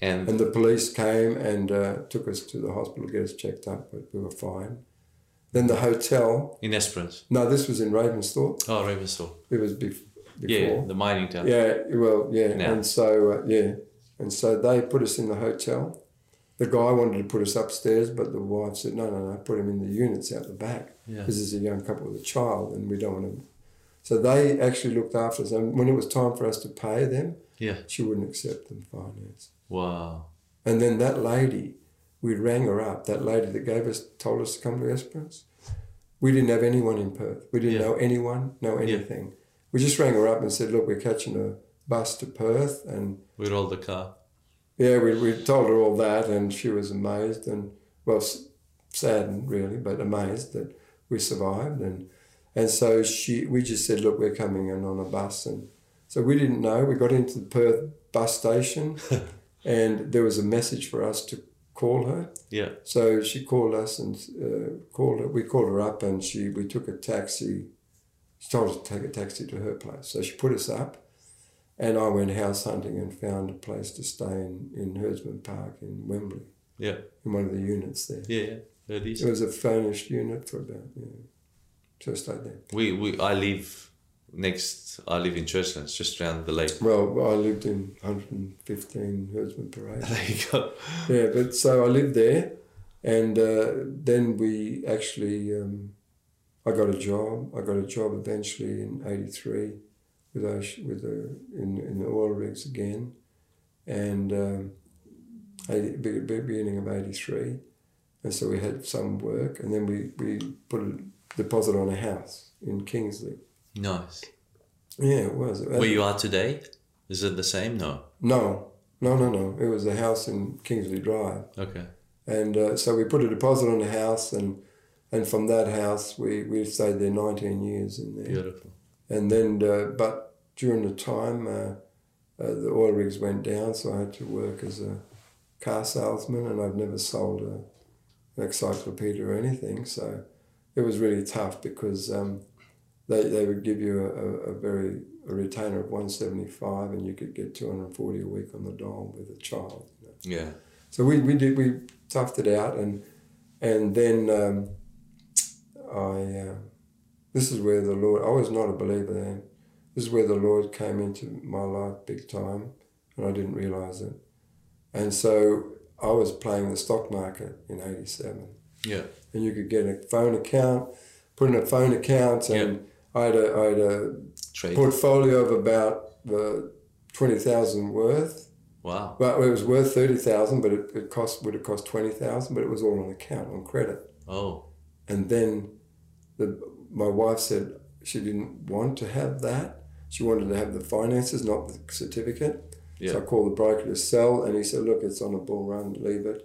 A: And,
B: And the police came and uh, took us to the hospital to get us checked up, but we were fine. Then the hotel.
A: in Esperance.
B: No, this was in Ravensthorpe.
A: Oh, Ravensthorpe.
B: It was bef-
A: Yeah,
B: before.
A: the mining town.
B: Yeah, well, yeah,
A: Now.
B: and so uh, yeah, and so they put us in the hotel. The guy wanted to put us upstairs, but the wife said, "No, no, no, put him in the units out the back
A: Yeah.
B: because there's a young couple with a child, and we don't want to." So they actually looked after us, and when it was time for us to pay them,
A: Yeah.
B: she wouldn't accept them finance.
A: Wow.
B: And then that lady, we rang her up. That lady that gave us, told us to come to Esperance. We didn't have anyone in Perth. We didn't
A: Yeah.
B: know anyone, know anything. We just rang her up and said, "Look, we're catching a bus to Perth," and
A: We rolled the car.
B: yeah, we, we told her all that, and she was amazed and well, saddened really, but amazed that we survived. And and so she, we just said, "Look, we're coming in on a bus," and so we didn't know. We got into the Perth bus station, and there was a message for us to call her.
A: Yeah.
B: So she called us and uh, called her. We called her up, and she we took a taxi. She told us to take a taxi to her place. So she put us up, and I went house hunting and found a place to stay in in Herdsman Park in Wembley,
A: Yeah.
B: in one of the units there.
A: Yeah. yeah.
B: It was a furnished unit for about yeah. I stayed there.
A: We, we, I live next, I live in Churchlands, just around the lake.
B: Well, I lived in 115 Herdsman Parade.
A: There you go.
B: yeah, but so I lived there, and uh, then we actually, um, I got a job. I got a job eventually in '83 with a, with a, in in the oil rigs again, and um, 80, be- be- beginning of '83, and so we had some work, and then we we put a deposit on a house in Kingsley.
A: Nice.
B: Yeah, it was.
A: Where you are today? Is it the same? No.
B: No, no, no, no. It was a house in Kingsley Drive.
A: Okay.
B: And uh, so we put a deposit on the house, and and from that house we, we stayed there 19 years in there.
A: Beautiful.
B: And then, uh, but during the time, uh, uh, the oil rigs went down, so I had to work as a car salesman, and I've never sold a, an encyclopedia or anything. So it was really tough because um, they, they would give you a, a, very a retainer of 175 and you could get 240 a week on the dole with a child. You know.
A: Yeah.
B: So we, we did we toughed it out and and then um, I uh, this is where the Lord I was not a believer then. This is where the Lord came into my life big time and I didn't realize it. And so I was playing the stock market in 87
A: Yeah.
B: and you could get a phone account, put in a phone account, and I had a, I had a
A: Trade.
B: portfolio of about the twenty thousand worth.
A: Wow.
B: Well, it was worth thirty thousand, but it, it cost would have cost twenty thousand, but it was all on account on credit.
A: Oh.
B: And then, the my wife said she didn't want to have that. She wanted to have the finances, not the certificate.
A: Yeah.
B: So I called the broker to sell, and he said, "Look, it's on a bull run. Leave it."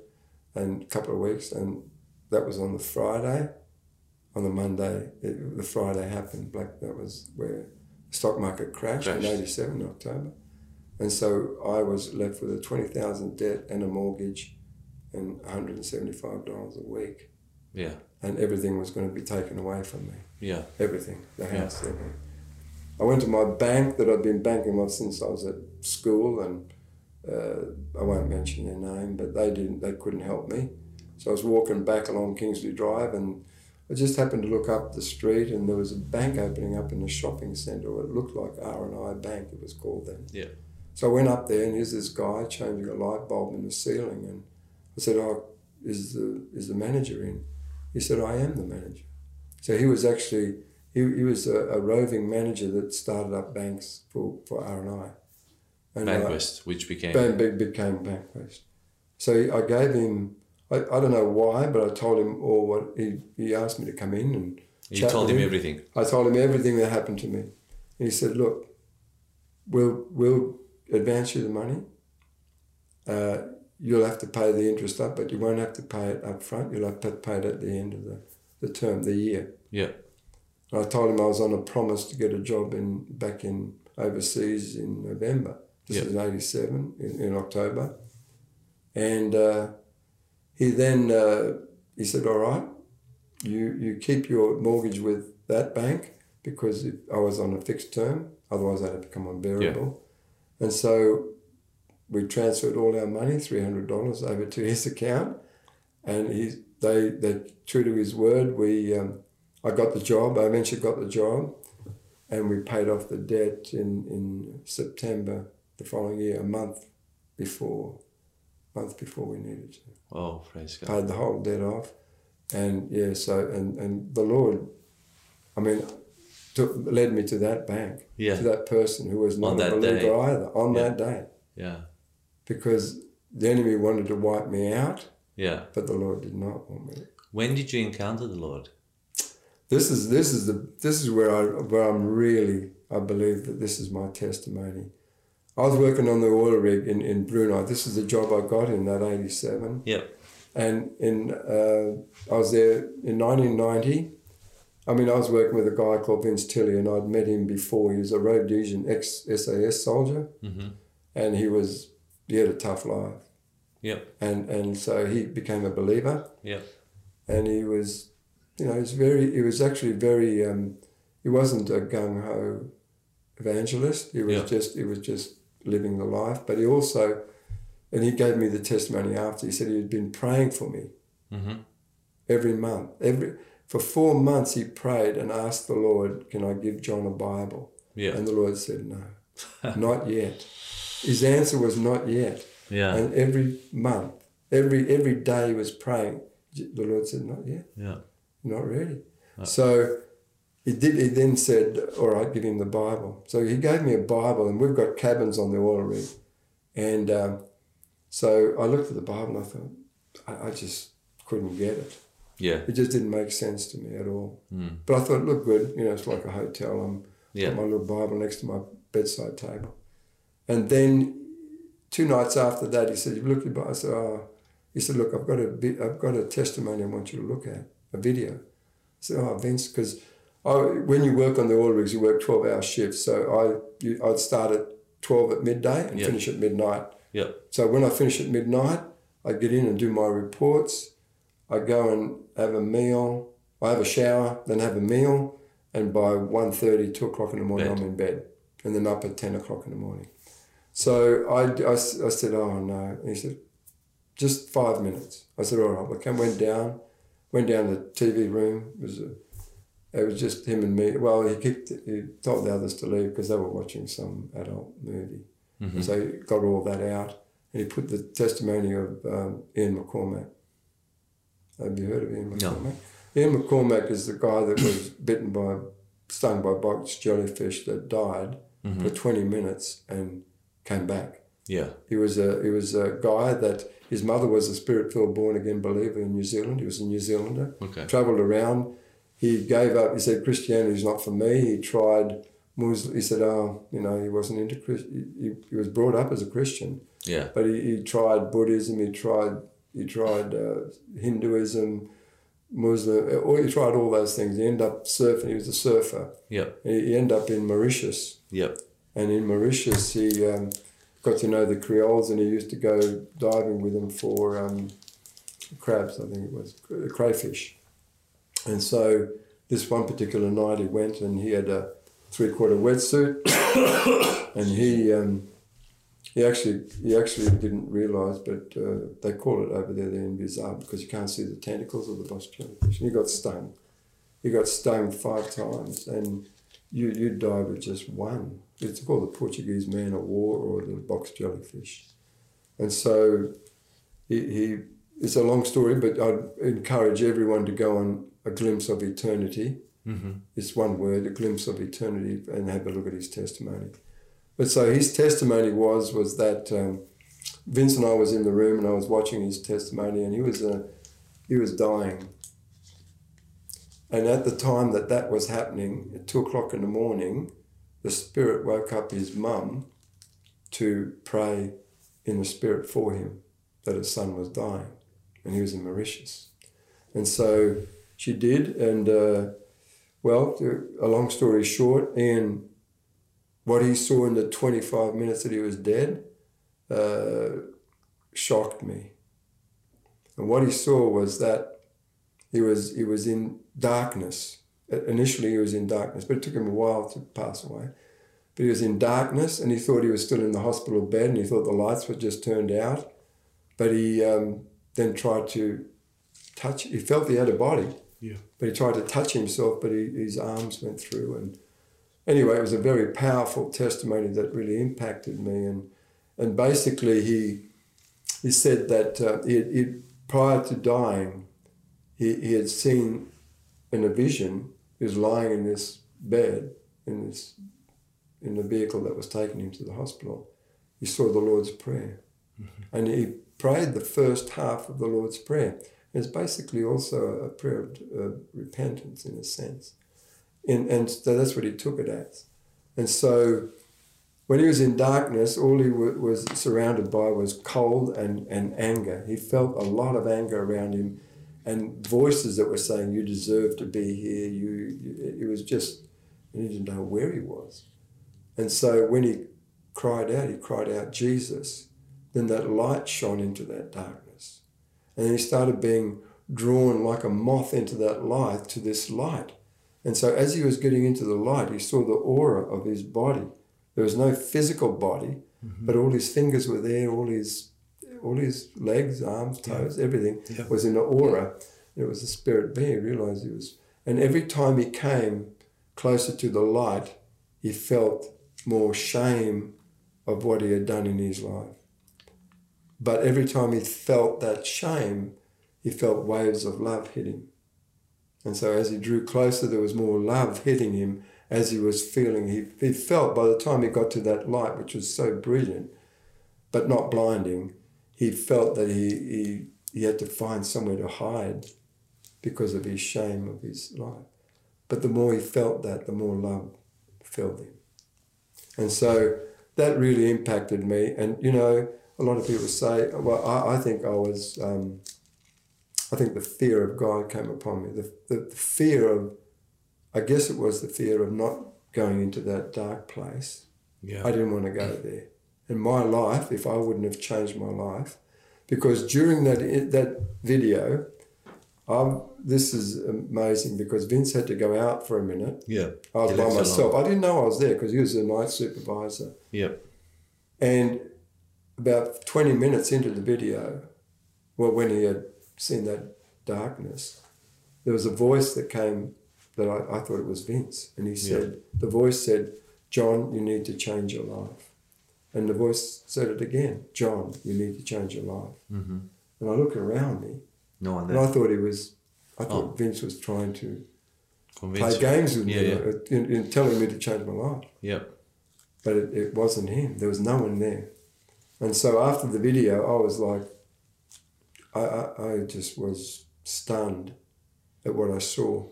B: And a couple of weeks, and that was on the Friday. On the Monday, it, the Friday happened. Black. That was where the stock market crashed, in '87 October, and so I was left with a twenty thousand debt and a mortgage, and one hundred and seventy-five dollars a week,
A: Yeah.
B: and everything was going to be taken away from me
A: Yeah.
B: everything, the
A: Yeah.
B: house, everything. I went to my bank that I'd been banking with since I was at school, and uh, I won't mention their name, but they didn't, they couldn't help me. So I was walking back along Kingsley Drive, and I just happened to look up the street, and there was a bank opening up in a shopping centre. It looked like R and I Bank, it was called then.
A: Yeah.
B: So I went up there, and here's this guy changing a light bulb in the ceiling, and I said, "Oh, is the is the manager in?" He said, "I am the manager." So he was actually he, he was a, a roving manager that started up banks for for R and I.
A: Bankwest, which became.
B: Bank be- became Bankwest. So I gave him. I, I don't know why, but I told him all what he, he asked me to come in and.
A: you told him everything.
B: I told him everything that happened to me. And he said, Look, we'll, we'll advance you the money. Uh, you'll have to pay the interest up, but you won't have to pay it up front. You'll have to pay it at the end of the, the term, the year.
A: Yeah.
B: And I told him I was on a promise to get a job in back in overseas in November. This
A: Yeah.
B: was in 87, in, in October. And uh, he then, uh, he said, all right, you, you keep your mortgage with that bank because I was on a fixed term, otherwise I'd have become unbearable. And so we transferred all our money, $300 over to his account. And he, they, they, true to his word, we, um, I got the job. I eventually got the job, and we paid off the debt in, in September the following year, a month before, month before we needed to.
A: Oh, praise God.
B: Paid the whole debt off, and yeah. So and and the Lord, I mean, took, led me to that bank,
A: Yeah.
B: to that person who was not a believer
A: day.
B: either on
A: Yeah.
B: that day,
A: Yeah.
B: because the enemy wanted to wipe me out,
A: Yeah.
B: but the Lord did not want me.
A: When did you encounter the Lord?
B: This is this is the this is where I where I'm really I believe that this is my testimony. I was working on the oil rig in, in Brunei. This is the job I got in that eighty seven.
A: Yep.
B: And in uh, I was there in nineteen ninety. I mean I was working with a guy called Vince Tilley and I'd met him before. He was a Rhodesian ex SAS soldier
A: Mm-hmm.
B: and he was he had a tough life.
A: Yep.
B: And and so he became a believer
A: Yep.
B: and he was, you know, he's very. He was actually very. Um, he wasn't a gung ho evangelist. He was
A: Yeah.
B: just. He was just living the life. But he also, and he gave me the testimony after. He said he had been praying for me
A: Mm-hmm.
B: every month. Every for four months he prayed and asked the Lord, "Can I give John a Bible?"
A: Yeah.
B: And the Lord said, "No, not yet." His answer was not yet.
A: Yeah.
B: And every month, every every day he was praying. The Lord said, "Not yet."
A: Yeah.
B: not ready. So he did. He then said, "All right, give him the Bible." So he gave me a Bible, and we've got cabins on the oil rig, and um, so I looked at the Bible and I thought, I, I just couldn't get it.
A: Yeah.
B: It just didn't make sense to me at all.
A: Mm.
B: But I thought it looked good. You know, it's like a hotel. I'm
A: Yeah.
B: got my little Bible next to my bedside table, and then two nights after that, he said, "You look at your Bible." I said, "Oh." He said, "Look, I've got a bit, I've got a testimony I want you to look at, a video." I said, "Oh, Vince, because when you work on the oil rigs, you work twelve-hour shifts. So I, you, I'd start at 12 at midday and
A: Yeah.
B: finish at midnight.
A: Yeah.
B: So when I finish at midnight, I get in and do my reports. I go and have a meal. I have a shower, then have a meal, and by 1.30, 2 o'clock in the morning,
A: Bed.
B: I'm in bed, and then up at 10 o'clock in the morning. So I, I, I said, oh no. And he said, just five minutes. I said, all right. I came, went down, went down to the TV room. It was, a, it was just him and me. Well, he kicked, he told the others to leave because they were watching some adult movie.
A: Mhm.
B: So he got all that out and he put the testimony of um, Ian McCormack. Have you heard of Ian
A: No.
B: McCormack? Ian McCormack is the guy that was bitten by, stung by box jellyfish that died
A: Mm-hmm.
B: for 20 minutes and came back.
A: Yeah.
B: He was a he was a guy that his mother was a spirit filled born again believer in New Zealand. He was a New Zealander.
A: Okay.
B: Travelled around. He gave up. He said Christianity is not for me. He tried Muslim. He said, oh, you know, he wasn't into Christ. He, he was brought up as a Christian,
A: Yeah.
B: but he, he tried Buddhism. He tried he tried uh, Hinduism, Muslim. Or he tried all those things. He ended up surfing. He was a surfer.
A: Yeah.
B: He, he ended up in Mauritius
A: Yeah.
B: and in Mauritius he um, got to know the Creoles and he used to go diving with them for um, crabs, I think it was, crayfish. And so this one particular night he went and he had a three quarter wetsuit and he um, he actually he actually didn't realise, but uh, they call it over there the Invizar because you can't see the tentacles of the box jellyfish. He got stung. He got stung five times, and you you die with just one. It's called the Portuguese man of war or the box jellyfish. And so he, he it's a long story, but I'd encourage everyone to go on a glimpse of eternity.
A: Mm-hmm.
B: It's one word, a glimpse of eternity, and have a look at his testimony. But so his testimony was was that um, Vince and I was in the room, and I was watching his testimony, and he was uh, he was dying. And at the time that that was happening, at two o'clock in the morning, the spirit woke up his mum to pray in the spirit for him that his son was dying, and he was in Mauritius. And so she did, and uh, well, a long story short, Ian, what he saw in the 25 minutes that he was dead uh, shocked me. And what he saw was that he was he was in darkness. Uh, Initially, he was in darkness, but it took him a while to pass away. But he was in darkness, and he thought he was still in the hospital bed, and he thought the lights were just turned out. But he um, then tried to touch. He felt he had a body,
C: Yeah.
B: but he tried to touch himself, but he, his arms went through. And anyway, it was a very powerful testimony that really impacted me. And and basically, he he said that uh, he, he prior to dying, he, he had seen in a vision. He was lying in this bed in this in the vehicle that was taking him to the hospital. He saw the Lord's prayer, and he prayed the first half of the Lord's prayer. It's basically also a prayer of uh, repentance in a sense. And, and so that's what he took it as. And so when he was in darkness, all he wa- was surrounded by was cold and, and anger. He felt a lot of anger around him and voices that were saying, You deserve to be here. You, you, it was just, he didn't know where he was. And so when he cried out, he cried out, Jesus. Then that light shone into that darkness. And he started being drawn like a moth into that light to this light. And so as he was getting into the light, he saw the aura of his body. There was no physical body, mm-hmm. but all his fingers were there, all his all his legs, arms, toes, everything
C: Yeah.
B: was in the aura. And it was a spirit being. He realized he was and every time he came closer to the light, he felt more shame of what he had done in his life. But every time he felt that shame, he felt waves of love hit him. And so as he drew closer, there was more love hitting him as he was feeling. He, he felt by the time he got to that light, which was so brilliant, but not blinding, he felt that he, he, he had to find somewhere to hide because of his shame of his life. But the more he felt that, the more love filled him. And so that really impacted me. And, you know, a lot of people say, well, I, I think I was, um, I think the fear of God came upon me. The, the, the fear of, I guess it was the fear of not going into that dark place
A: Yeah.
B: I didn't want to go there. In my life, if I wouldn't have changed my life, because during that that video, um, this is amazing because Vince had to go out for a minute.
A: Yeah.
B: I was by myself. I didn't know I was there because he was the night supervisor.
A: Yep.
B: And about 20 minutes into the video, well, when he had seen that darkness, there was a voice that came that I, I thought it was Vince. And he said, the voice said, John, you need to change your life. And the voice said it again, John, you need to change your life.
A: Mm-hmm.
B: And I looked around me
A: No one
B: and I thought he was, I thought
A: Oh.
B: Vince was trying to
A: Convince
B: play games with
A: Yeah,
B: me,
A: yeah.
B: uh, In, in telling me to change my life.
A: Yep.
B: but it, it wasn't him. There was no one there. And so after the video, I was like, I, I, I just was stunned at what I saw.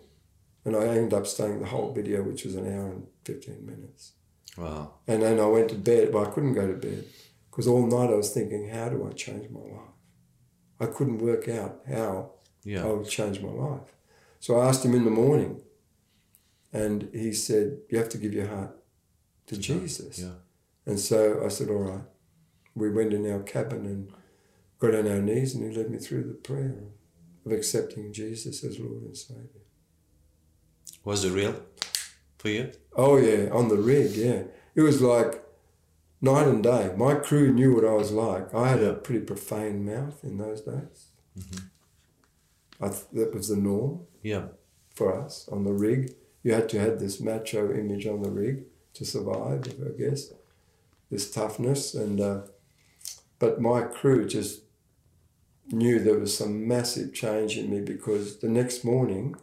B: And I ended up staying the whole video, which was an hour and 15 minutes.
A: Wow.
B: And then I went to bed, but I couldn't go to bed because all night I was thinking, how do I change my life? I couldn't work out how
A: Yeah.
B: I would change my life. So I asked him in the morning, and he said, You have to give your heart to Jesus.
A: Yeah.
B: And so I said, All right. We went in our cabin and got on our knees, and he led me through the prayer of accepting Jesus as Lord and Savior.
A: Was it real for you?
B: Oh, yeah, on the rig, yeah. It was like night and day. My crew knew what I was like. I had a pretty profane mouth in those days. I th- that was the norm.
A: Yeah.
B: for us on the rig. You had to have this macho image on the rig to survive, I guess. This toughness and, uh, but my crew just knew there was some massive change in me because the next morning,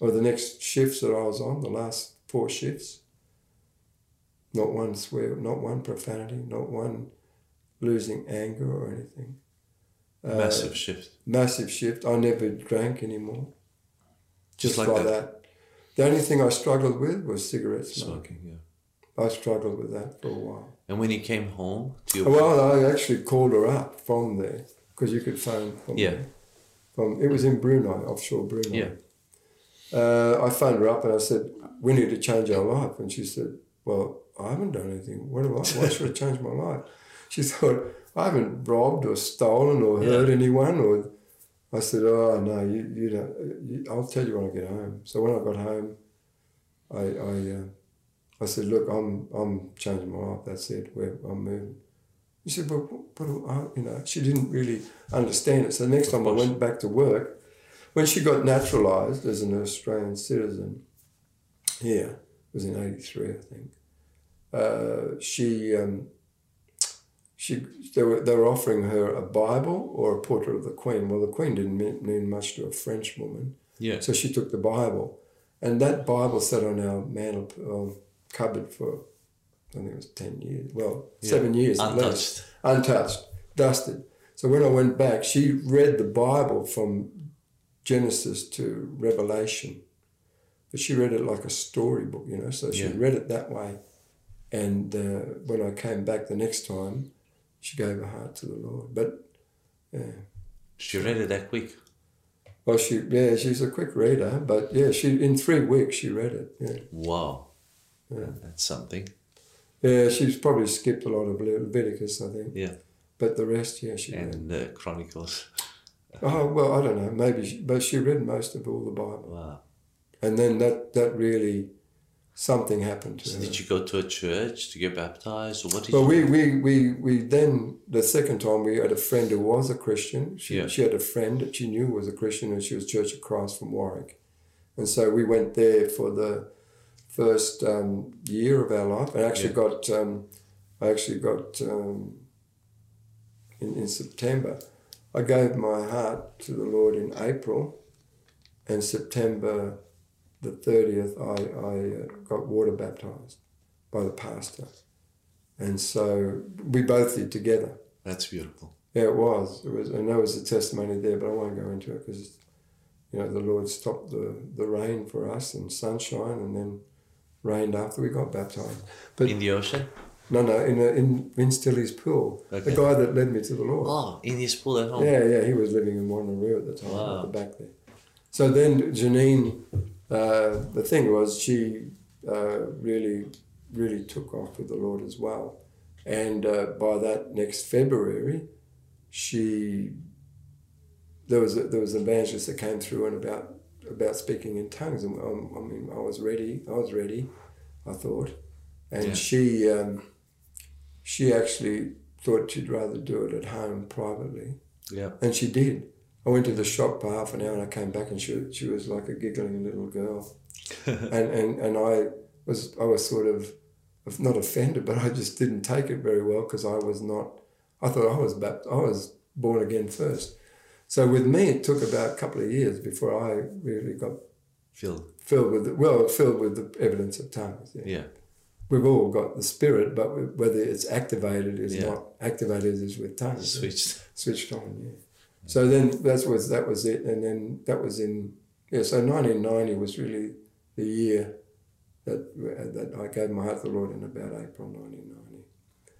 B: or the next shifts that I was on, the last four shifts, not one swear, not one profanity, not one losing anger or anything. Uh,
A: Massive shift.
B: massive shift. I never drank anymore.
A: Just
B: Just,
A: like
B: like,
A: that.
B: that. The only thing I struggled with was cigarette smoking.
A: Smoking. Yeah.
B: I struggled with that for a while.
A: And when he came home to your
B: Well, I actually called her up from there because you could phone from
A: Yeah.
B: there. From it was in Brunei, offshore Brunei.
A: Yeah.
B: Uh, I phoned her up and I said, "We need to change our life." And she said, "Well, I haven't done anything. What do I? Why should I change my life?" She thought, "I haven't robbed or stolen or hurt anyone." Or I said, "Oh no, you, you don't. You, I'll tell you when I get home." So when I got home, I I, uh, I said, "Look, I'm I'm changing my life. That's it. We're, I'm moving." She said, "Well, what do I, you know?" She didn't really understand it. So the next time I went back to work, when she got naturalised as an Australian citizen, here it was in '83, I think. Uh, she um, she they were they were offering her a Bible or a portrait of the Queen. Well, the Queen didn't mean, mean much to a French woman,
A: Yeah.
B: so she took the Bible, and that Bible sat on our mantel um, cupboard for I think it was ten years. Well,
A: Yeah.
B: seven years at least
A: Untouched.
B: untouched, dusted. So when I went back, she read the Bible from Genesis to Revelation, but she read it like a storybook, you know. So she
A: Yeah.
B: read it that way. And uh, when I came back the next time, she gave her heart to the Lord. But yeah,
A: She read it that quick.
B: well, she yeah, she's a quick reader. But yeah, she in three weeks she read it. Yeah,
A: Wow.
B: Yeah.
A: That's something.
B: yeah, she's probably skipped a lot of Leviticus, I think.
A: Yeah.
B: But the rest, yeah, she read.
A: And Chronicles.
B: Oh well, I don't know, maybe, she, but she read most of all the Bible.
A: Wow.
B: and then that that really something happened to
A: So
B: her.
A: did you go to a church to get baptized, or what did
B: Well, we, we, we, we then the second time we had a friend who was a Christian. She,
A: Yeah.
B: she had a friend that she knew was a Christian, and she was Church of Christ from Warwick, and so we went there for the first um, year of our life. I actually
A: Yeah.
B: got um, I actually got um, in in September. I gave my heart to the Lord in April, and September the thirtieth, I I uh, got water baptized by the pastor. And so we both did together.
A: That's beautiful.
B: Yeah, it was. It was, and there was a testimony there, but I won't go into it because, you know, the Lord stopped the, the rain for us and sunshine, and then rained after we got baptized. But
A: In the ocean?
B: no, no, in a, in Vince Tilley's pool,
A: Okay.
B: the guy that led me to the Lord.
A: Oh, in his pool at home.
B: Yeah, yeah, he was living in Wanneroo at the time,
A: Wow.
B: at the back there. So then Janine, uh, the thing was, she uh, really really took off with the Lord as well. And uh, by that next February, she there was a, there was an evangelist that came through and about about speaking in tongues, and um, I mean I was ready. I was ready. I thought, and
A: Yeah.
B: she um, she actually thought she'd rather do it at home privately,
A: Yeah.
B: and she did. I went to the shop for half an hour and I came back and she, she was like a giggling little girl. and, and, and I was I was sort of not offended, but I just didn't take it very well because I was not. I thought I was bapt- I was born again first. So with me, it took about a couple of years before I really got
A: Feel.
B: filled with the, well filled with the evidence of tongues. Yeah.
A: Yeah.
B: We've all got the spirit, but whether it's activated is
A: Yeah.
B: not activated is with tongues
A: Switched.
B: switched on. Yeah. So then that was that was it, and then that was in yeah. So 1990 was really the year that that I gave my heart to the Lord in about April 1990.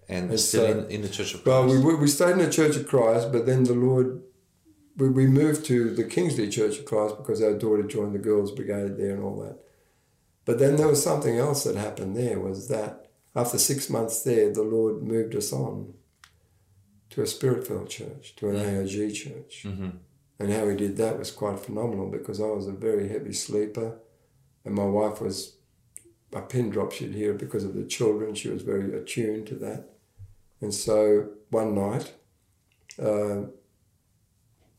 A: And
B: And
A: still
B: so-
A: in, in the Church of Christ.
B: Well, we we stayed in the Church of Christ, but then the Lord. We, we moved to the Kingsley Church of Christ because our daughter joined the Girls Brigade there and all that. But then there was something else that happened there was that after six months there, the Lord moved us on to a spirit filled church, to an AOG church.
A: hmm
B: And how he did that was quite phenomenal because I was a very heavy sleeper and my wife was a pin drop she'd hear because of the children. She was very attuned to that. And so one night, uh,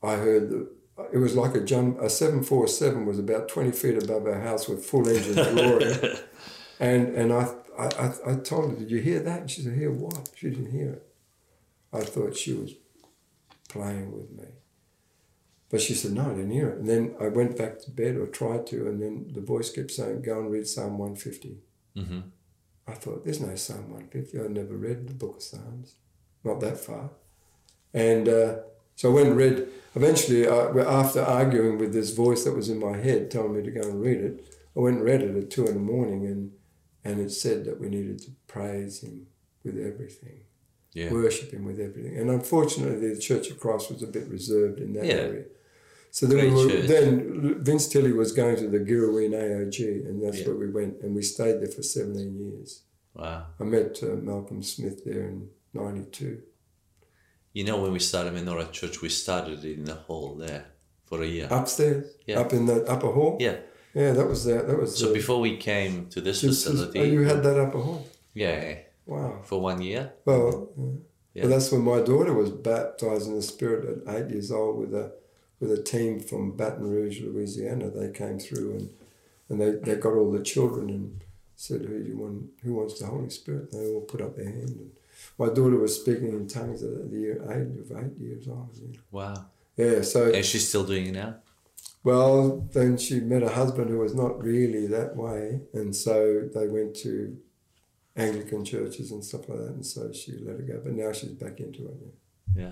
B: I heard the, it was like a jump. A seven four seven was about twenty feet above our house with full engine glory, and and I, I I I told her, "Did you hear that?" And she said, "Hear what?" She didn't hear it. I thought she was playing with me, but she said, "No, I didn't hear it." And then I went back to bed or tried to, and then the voice kept saying, "Go and read Psalm one fifty.
A: hmm
B: I thought, there's no Psalm 150. I'd never read the book of Psalms, not that far. And uh, so I went and read. Eventually, uh, after arguing with this voice that was in my head telling me to go and read it, I went and read it at two in the morning, and, and it said that we needed to praise Him with everything,
A: Yeah.
B: worship Him with everything. And unfortunately, the Church of Christ was a bit reserved in that
A: Yeah.
B: area. So then, we were, then Vince Tilley was going to the Girrawheen AOG, and that's
A: Yeah.
B: where we went, and we stayed there for 17 years.
A: Wow.
B: I met uh, Malcolm Smith there in '92.
A: You know, when we started Menorah Church, we started in the hall there for a year.
B: Upstairs,
A: Yeah.
B: up in the upper hall.
A: Yeah.
B: yeah, that was that. That was.
A: So
B: uh,
A: before we came to this facility,
B: oh, you had that upper hall.
A: yeah,
B: Wow.
A: for one year.
B: Well, yeah.
A: Yeah.
B: well, that's when my daughter was baptized in the Spirit at eight years old with a with a team from Baton Rouge, Louisiana. They came through and and they, they got all the children and said, "Who do you want? Who wants the Holy Spirit?" They all put up their hand. And my daughter was speaking in tongues at the year age of eight years old. Yeah.
A: Wow.
B: Yeah, so
A: And she's still doing it now.
B: Well, then she met a husband who was not really that way, and so they went to Anglican churches and stuff like that, and so she let it go. But now she's back into it.
A: Yeah.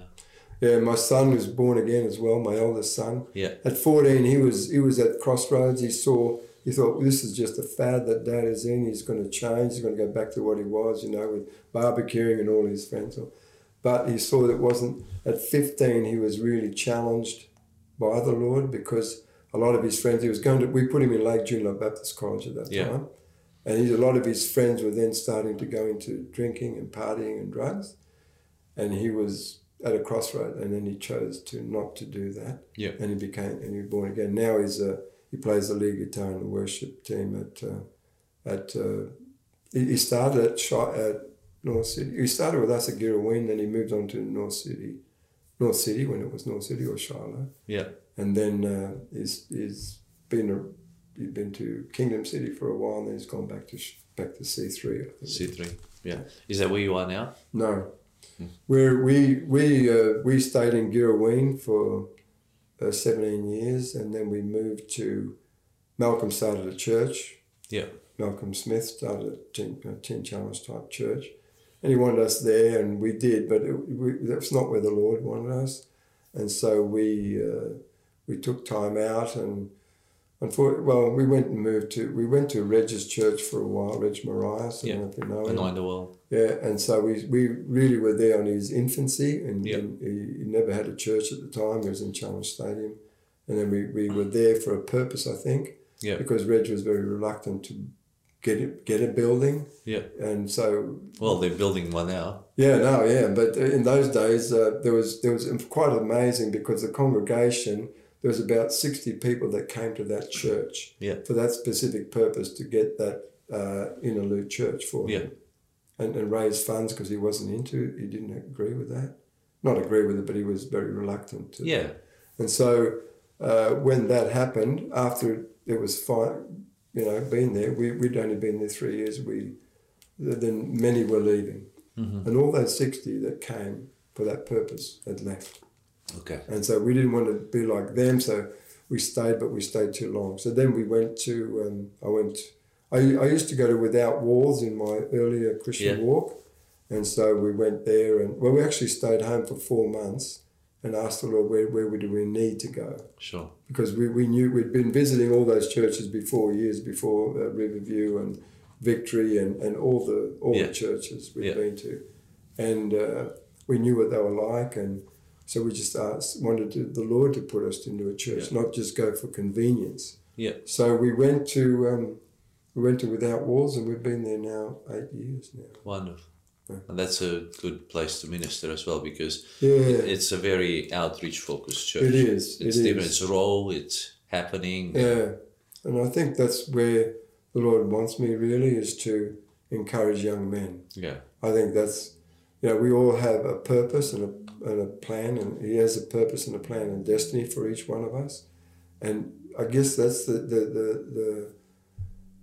B: Yeah, yeah my son was born again as well. My oldest son.
A: Yeah.
B: At fourteen, he was he was at crossroads. He saw. He thought this is just a fad that dad is in. He's going to change. He's going to go back to what he was, you know, with barbecuing and all his friends. But he saw that it wasn't. At fifteen, he was really challenged by the Lord because a lot of his friends. He was going to. We put him in Lake Joondalup Baptist College at that
A: Yeah.
B: time, and he, a lot of his friends were then starting to go into drinking and partying and drugs, and he was at a crossroad, and then he chose to not to do that,
A: Yeah.
B: and he became and he was born again. Now he's a he plays the lead guitar in the worship team at uh, at. Uh, he started at at North City. He started with us at Girrawheen, then he moved on to North City, North City when it was North City or Shiloh
A: Yeah.
B: and then uh, he's he's been a, he's been to Kingdom City for a while, and then he's gone back to back to C three.
A: C three. Yeah. Is that where you are now?
B: No, where we we uh, we stayed in Girrawheen for uh, seventeen years, and then we moved to Malcolm started a church.
A: Yeah.
B: Malcolm Smith started a ten, a ten challenge type church, and he wanted us there, and we did, but it, we, that's not where the Lord wanted us, and so we uh, we took time out, and unfor- well, we went and moved to we went to Reg's church for a while, Reg Marias, I
A: Yeah.
B: if you know him.
A: World.
B: Yeah, and so we, we really were there on his infancy, and, and he, he never had a church at the time. He was in Challenge Stadium, and then we, we were there for a purpose, I think,
A: Yeah.
B: because Reg was very reluctant to get it, get a building,
A: Yeah.
B: and so
A: Well, they're building one now.
B: yeah, no, yeah, but in those days uh, there was there was quite amazing because the congregation there was about sixty people that came to that church
A: Yeah.
B: for that specific purpose to get that uh, interlude church for
A: Yeah.
B: him and, and raise funds because he wasn't into it. he didn't agree with that, not agree with it, but he was very reluctant to.
A: Yeah.
B: And so uh, when that happened, after it was fine, you know, been there, we, we'd only been there three years, we then many were leaving. And all those 60 that came for that purpose had left.
A: Okay.
B: And so we didn't want to be like them, so we stayed, but we stayed too long. So then we went to, um, I went, I, I used to go to Without Walls in my earlier Christian
A: Yeah.
B: walk. And so we went there, and well, we actually stayed home for four months and asked the Lord, where, where do we need to go?
A: Sure.
B: because we, we knew we'd been visiting all those churches before years before uh, Riverview and Victory and, and all the all
A: Yeah.
B: the churches we'd
A: Yeah.
B: been to, and uh, we knew what they were like, and so we just asked, wanted to, the Lord to put us into a church, not just go for convenience.
A: Yeah.
B: So we went to um, we went to Without Walls, and we've been there now eight years now.
A: Wonderful. And that's a good place to minister as well because
B: Yeah,
A: it's a very outreach focused church.
B: It is,
A: It's
B: it
A: different.
B: is.
A: It's raw. It's happening.
B: Yeah, and I think that's where the Lord wants me really is to encourage young men.
A: Yeah.
B: I think that's, you know, we all have a purpose and a, and a plan, and He has a purpose and a plan and destiny for each one of us. And I guess that's the, the, the, the,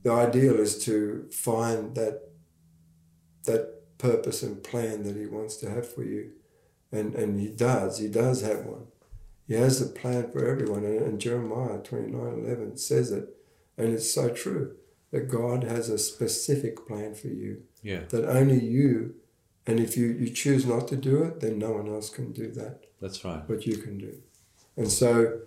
B: the ideal is to find that, that purpose and plan that He wants to have for you. And, and He does, He does have one. He has a plan for everyone. And, and Jeremiah 29 11 says it. And it's so true that God has a specific plan for you
A: Yeah.
B: that only you, and if you, you choose not to do it, then no one else can do that,
A: That's right.
B: what you can do. And so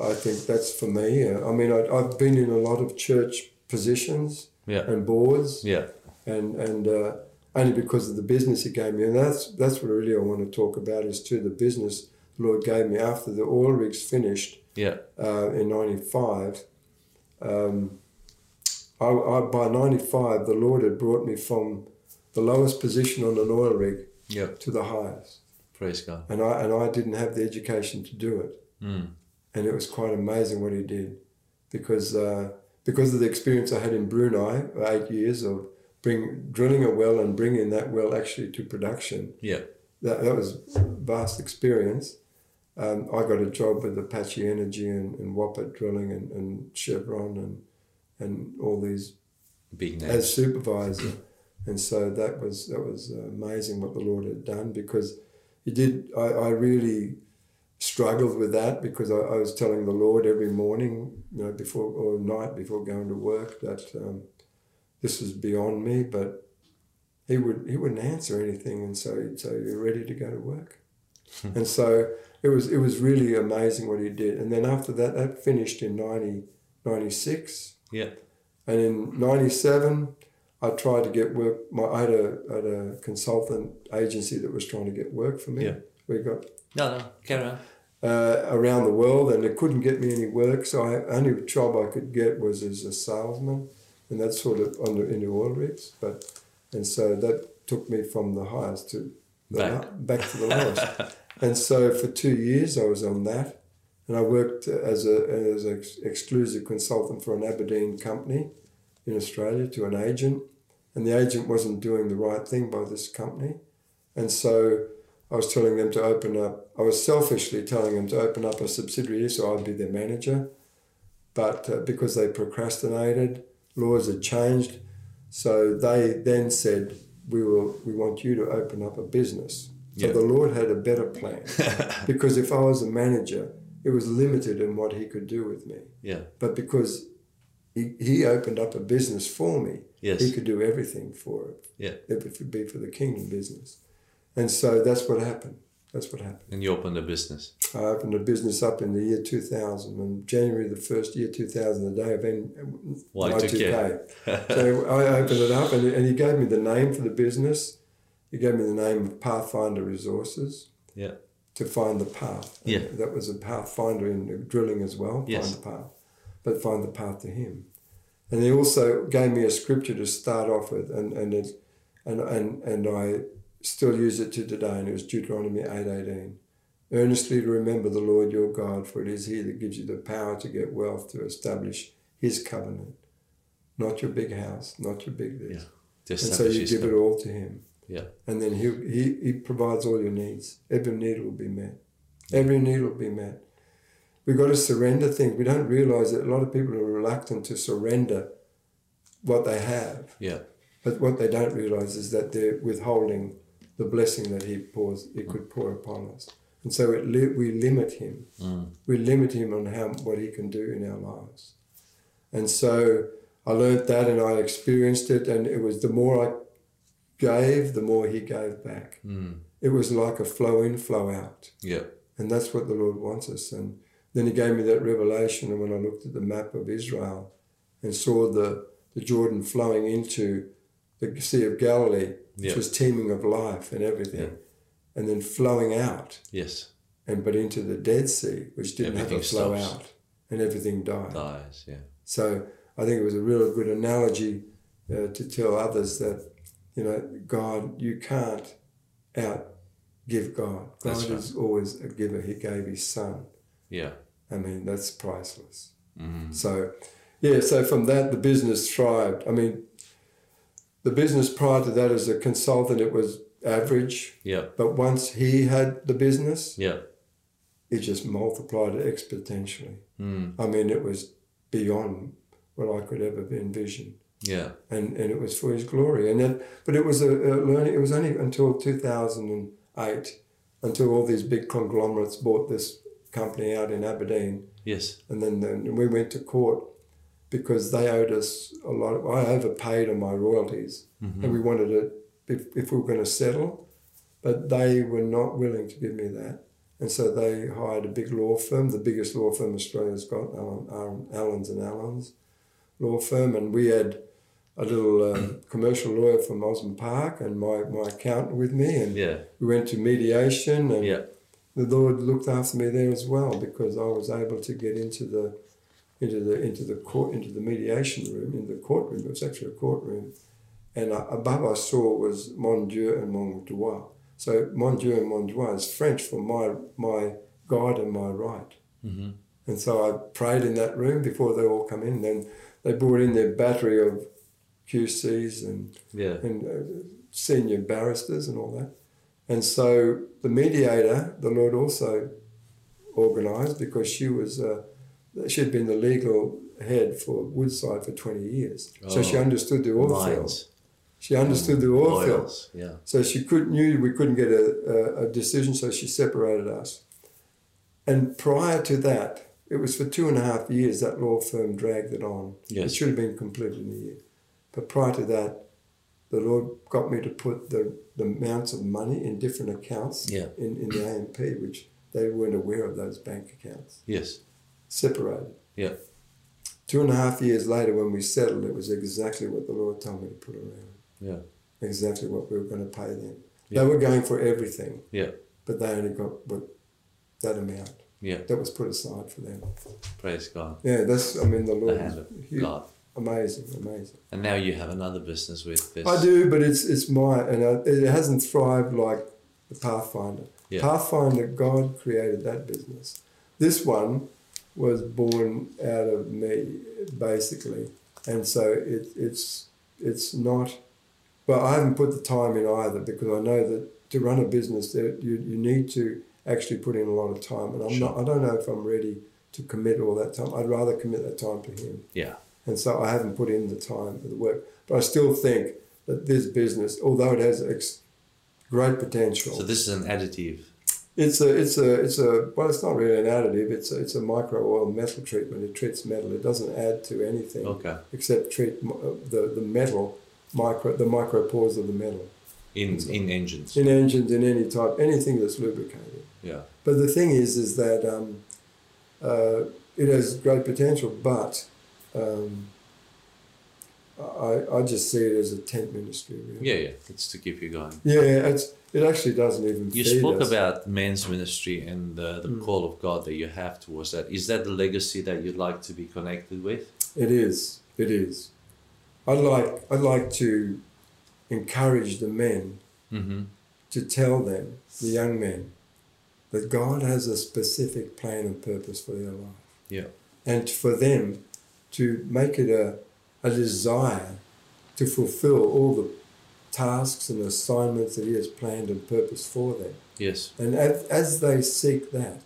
B: I think that's for me. I mean, I, I've been in a lot of church positions
A: Yeah.
B: and boards,
A: Yeah.
B: and, and uh, only because of the business He gave me. And that's, that's what really I want to talk about is to the business the Lord gave me after the oil rigs finished
A: Yeah.
B: uh, in 95. Um, I, I, by 95, the Lord had brought me from the lowest position on an oil rig
A: Yeah.
B: to the highest.
A: Praise God.
B: And I, and I didn't have the education to do it.
A: Mm.
B: And it was quite amazing what he did because, uh, because of the experience I had in Brunei, eight years of bring, drilling a well and bringing that well actually to production.
A: Yeah.
B: That, that was vast experience. Um, I got a job with Apache Energy and, and WAPET Drilling and, and Chevron and, and all these
A: Big names
B: as supervisor, and so that was that was amazing what the Lord had done because He did. I, I really struggled with that because I, I was telling the Lord every morning, you know, before or night before going to work that um, this was beyond me, but He would He wouldn't answer anything, and so he'd say, "You're ready to go to work," and so it was it was really amazing what He did, and then after that, that finished in 90, 96.
A: yeah.
B: And in '97, I tried to get work. My, I had a, had a consultant agency that was trying to get work for me.
A: Yeah.
B: We got
A: No, no. Carry on.
B: uh, around the world, and it couldn't get me any work. So I only job I could get was as a salesman, and that's sort of on the, in the oil rigs. But and so that took me from the highest to the
A: Back.
B: lo- back to the lowest. and so for two years I was on that, and I worked as a as an ex- exclusive consultant for an Aberdeen company in Australia to an agent, and the agent wasn't doing the right thing by this company, and so I was telling them to open up. I was selfishly telling them to open up a subsidiary so I'd be their manager, but uh, because they procrastinated, laws had changed, so they then said, "We will. We want you to open up a business." So
A: Yeah.
B: the Lord had a better plan, because if I was a manager, it was limited in what He could do with me.
A: Yeah.
B: But because He, he opened up a business for me,
A: Yes.
B: He could do everything for it
A: Yeah.
B: if it would be for the kingdom business. And so that's what happened. That's what happened.
A: And you opened a business.
B: I opened a business up in the year 2000, and January the first year 2000, the day of N-
A: Y2K.
B: so I opened it up, and, and he gave me the name for the business. He gave me the name of Pathfinder Resources
A: Yeah.
B: to find the path. And
A: Yeah.
B: That was a pathfinder in drilling as well,
A: Yes.
B: find the path, but find the path to him. And he also gave me a scripture to start off with, and and it, and and and I still use it to today, and it was Deuteronomy eight eighteen. Earnestly to remember the Lord your God, for it is He that gives you the power to get wealth to establish His covenant, not your big house, not your big this.
A: Yeah.
B: And so you give it all to Him,
A: Yeah.
B: and then He He He provides all your needs. Every need will be met. Every need will be met. We've got to surrender things. We don't realize that a lot of people are reluctant to surrender what they have.
A: Yeah.
B: But what they don't realize is that they're withholding the blessing that He pours, He could pour upon us. And so it li- we limit Him.
A: Mm.
B: We limit Him on how what He can do in our lives. And so I learned that and I experienced it, and it was the more I gave, the more He gave back.
A: Mm.
B: It was like a flow in, flow out.
A: Yeah.
B: And that's what the Lord wants us. And then He gave me that revelation, and when I looked at the map of Israel and saw the, the Jordan flowing into the Sea of Galilee, which
A: Yeah.
B: was teeming of life and everything,
A: Yeah.
B: and then flowing out,
A: Yes.
B: and but into the Dead Sea, which didn't have
A: Everything
B: a flow
A: stops.
B: out, and everything died.
A: Dies. Yeah.
B: So I think it was a real good analogy uh, to tell others that, you know, God, you can't out give God. God
A: right.
B: is always a giver. He gave His Son.
A: Yeah.
B: I mean, that's priceless.
A: Mm.
B: So, yeah, so from that, the business thrived. I mean, the business prior to that as a consultant, it was average.
A: Yeah.
B: But once he had the business,
A: Yeah.
B: it just multiplied exponentially.
A: Mm.
B: I mean, it was beyond what I could ever envision.
A: Yeah.
B: And, and it was for his glory. And then, but it was a, a learning, it was only until 2008, until all these big conglomerates bought this company out in Aberdeen.
A: Yes.
B: And then, then we went to court because they owed us a lot. Of, I overpaid on my royalties, and we wanted it if, if we were going to settle, but they were not willing to give me that. And so they hired a big law firm, the biggest law firm Australia's got, Allen, Allens and Allens law firm, and we had a little um, commercial lawyer from Osborne Park and my, my accountant with me, and
A: Yeah.
B: we went to mediation, and
A: Yeah.
B: The Lord looked after me there as well because I was able to get into the into the into the court into the mediation room in the courtroom. It was actually a courtroom, and above I saw was Mon Dieu and Mon Droit. So Mon Dieu and Mon Droit is French for my my God and my right.
A: Mm-hmm.
B: And so I prayed in that room before they all come in. Then they brought in their battery of QCs and
A: Yeah.
B: and uh, senior barristers and all that. And so the mediator, the Lord also organised because she was uh, she had been the legal head for Woodside for twenty years, so she
A: Oh,
B: understood the oil field.
A: Mines.
B: She understood the oil field,
A: Oils. Yeah.
B: so she could knew we couldn't get a, a, a decision, so she separated us. And prior to that, it was for two and a half years that law firm dragged it on.
A: Yes.
B: It should have been completed in a year. But prior to that, the Lord got me to put the, the amounts of money in different accounts
A: Yeah.
B: in, in the AMP, which they weren't aware of those bank accounts,
A: Yes.
B: separated.
A: Yeah.
B: Two and a half years later, when we settled, it was exactly what the Lord told me to put around,
A: Yeah.
B: exactly what we were going to pay them.
A: Yeah.
B: They were going for everything,
A: Yeah.
B: but they only got what, that amount
A: Yeah.
B: that was put aside for them.
A: Praise God.
B: Yeah, that's, I mean, the Lord.
A: The hand of God.
B: Amazing, amazing.
A: And now you have another business with this.
B: I do, but it's it's my and I, it hasn't thrived like the Pathfinder.
A: Yeah.
B: Pathfinder, God created that business. This one was born out of me, basically, and so it, it's it's not. But I haven't put the time in either because I know that to run a business, that you you need to actually put in a lot of time, and I'm not. I don't know if I'm ready to commit all that time. I'd rather commit that time to Him.
A: Yeah.
B: And so I haven't put in the time for the work. But I still think that this business, although it has ex- great potential,
A: So this is an additive.
B: it's a it's a it's a well, it's not really an additive. It's a, it's a micro oil metal treatment. It treats metal. It doesn't add to anything
A: Okay.
B: except treat uh, the the metal micro the micro pores of the metal
A: In in engines.
B: in engines in any type anything that's lubricated.
A: Yeah.
B: But the thing is, is that um, uh, it has great potential, but um, I, I just see it as a tent ministry. Really.
A: Yeah. Yeah. It's to keep you going.
B: Yeah, it's it actually doesn't even.
A: You spoke
B: us.
A: about men's ministry and uh, the
B: Mm.
A: call of God that you have towards that. Is that the legacy that you'd like to be connected with?
B: It is. It is. I'd like I'd like to encourage the men
A: Mm-hmm.
B: to tell them, the young men, that God has a specific plan and purpose for their life.
A: Yeah.
B: And for them to make it a, a desire to fulfill all the tasks and assignments that He has planned and purposed for them.
A: Yes.
B: And as, as they seek that,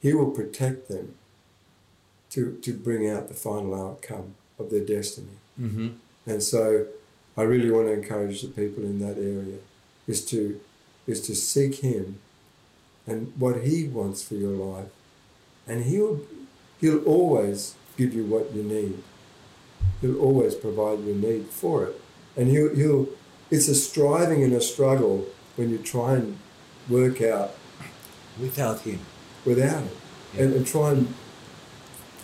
B: He will protect them to, to bring out the final outcome of their destiny.
A: Mm-hmm.
B: And so I really want to encourage the people in that area is to is to seek him and what he wants for your life. And he'll he'll always give you what you need. He'll always provide your need for it. And he'll he'll it's a striving and a struggle when you try and work out
A: Without Him.
B: without it. And, and try and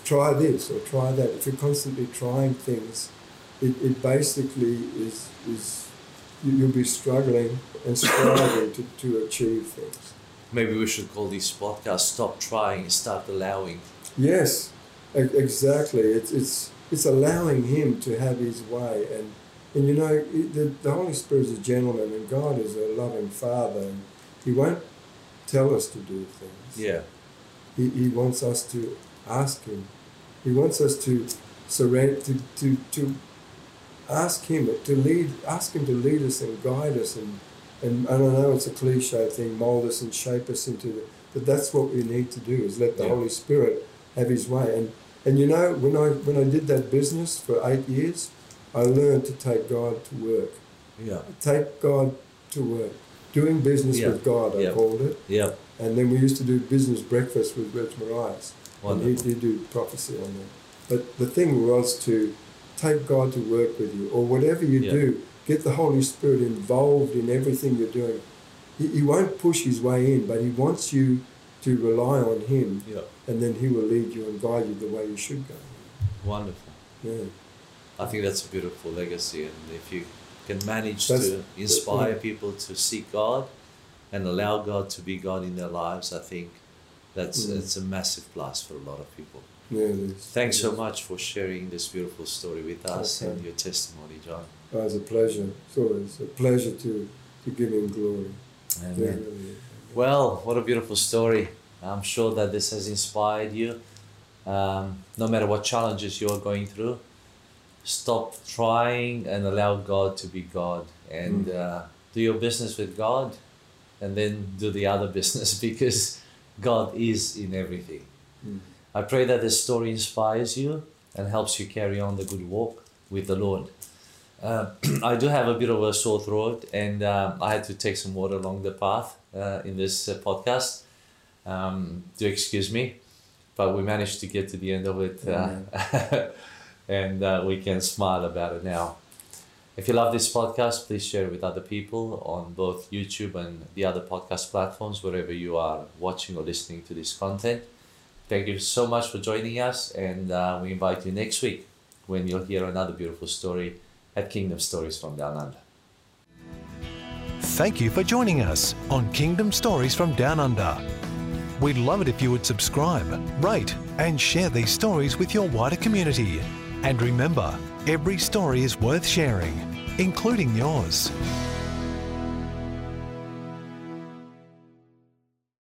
B: try this or try that. If you're constantly trying things, it, it basically is is you, you'll be struggling and striving to, to achieve things.
A: Maybe we should call this podcast "Stop Trying and Start Allowing."
B: Yes, exactly. It's it's it's allowing him to have his way, and and you know the, the Holy Spirit is a gentleman, and God is a loving Father, and He won't tell us to do things.
A: Yeah.
B: He, he wants us to ask him. He wants us to surrender to, to, to ask him to lead ask him to lead us and guide us and and I don't know it's a cliche thing, mold us and shape us into the but that's what we need to do is let the
A: Yeah.
B: Holy Spirit have his way. And and you know, when I when I did that business for eight years, I learned to take God to work.
A: Yeah.
B: Take God to work. Doing business
A: Yeah.
B: with God, I
A: Yeah.
B: called it.
A: Yeah.
B: And then we used to do business breakfast with Reg Marias. And
A: Wonderful.
B: he'd, he'd do prophecy on that. But the thing was to take God to work with you, or whatever you
A: Yeah.
B: do, get the Holy Spirit involved in everything you're doing. He, he won't push his way in, but he wants you to rely on him,
A: Yeah.
B: and then he will lead you and guide you the way you should go.
A: Wonderful.
B: Yeah.
A: I think that's a beautiful legacy, and if you can manage
B: That's-
A: to inspire
B: yeah.
A: people to seek God and allow God to be God in their lives, I think that's
B: Mm.
A: it's a massive plus for a lot of people.
B: Yeah.
A: Thanks so much for sharing this beautiful story with us
B: Okay.
A: and your testimony, John.
B: Oh, it's a pleasure. It's always a pleasure to, to give him glory. Yeah,
A: Amen.
B: really.
A: Well, what a beautiful story. I'm sure that this has inspired you. Um, no matter what challenges you're going through, stop trying and allow God to be God and uh, do your business with God and then do the other business because God is in everything.
B: Mm.
A: I pray that this story inspires you and helps you carry on the good walk with the Lord. Uh, I do have a bit of a sore throat, and um, I had to take some water along the path uh, in this uh, podcast. Um, do excuse me, but we managed to get to the end of it, uh, and uh, we can smile about it now. If you love this podcast, please share it with other people on both YouTube and the other podcast platforms, wherever you are watching or listening to this content. Thank you so much for joining us, and uh, we invite you next week when you'll hear another beautiful story at Kingdom Stories from Down Under.
C: Thank you for joining us on Kingdom Stories from Down Under. We'd love it if you would subscribe, rate, and share these stories with your wider community. And remember, every story is worth sharing, including yours.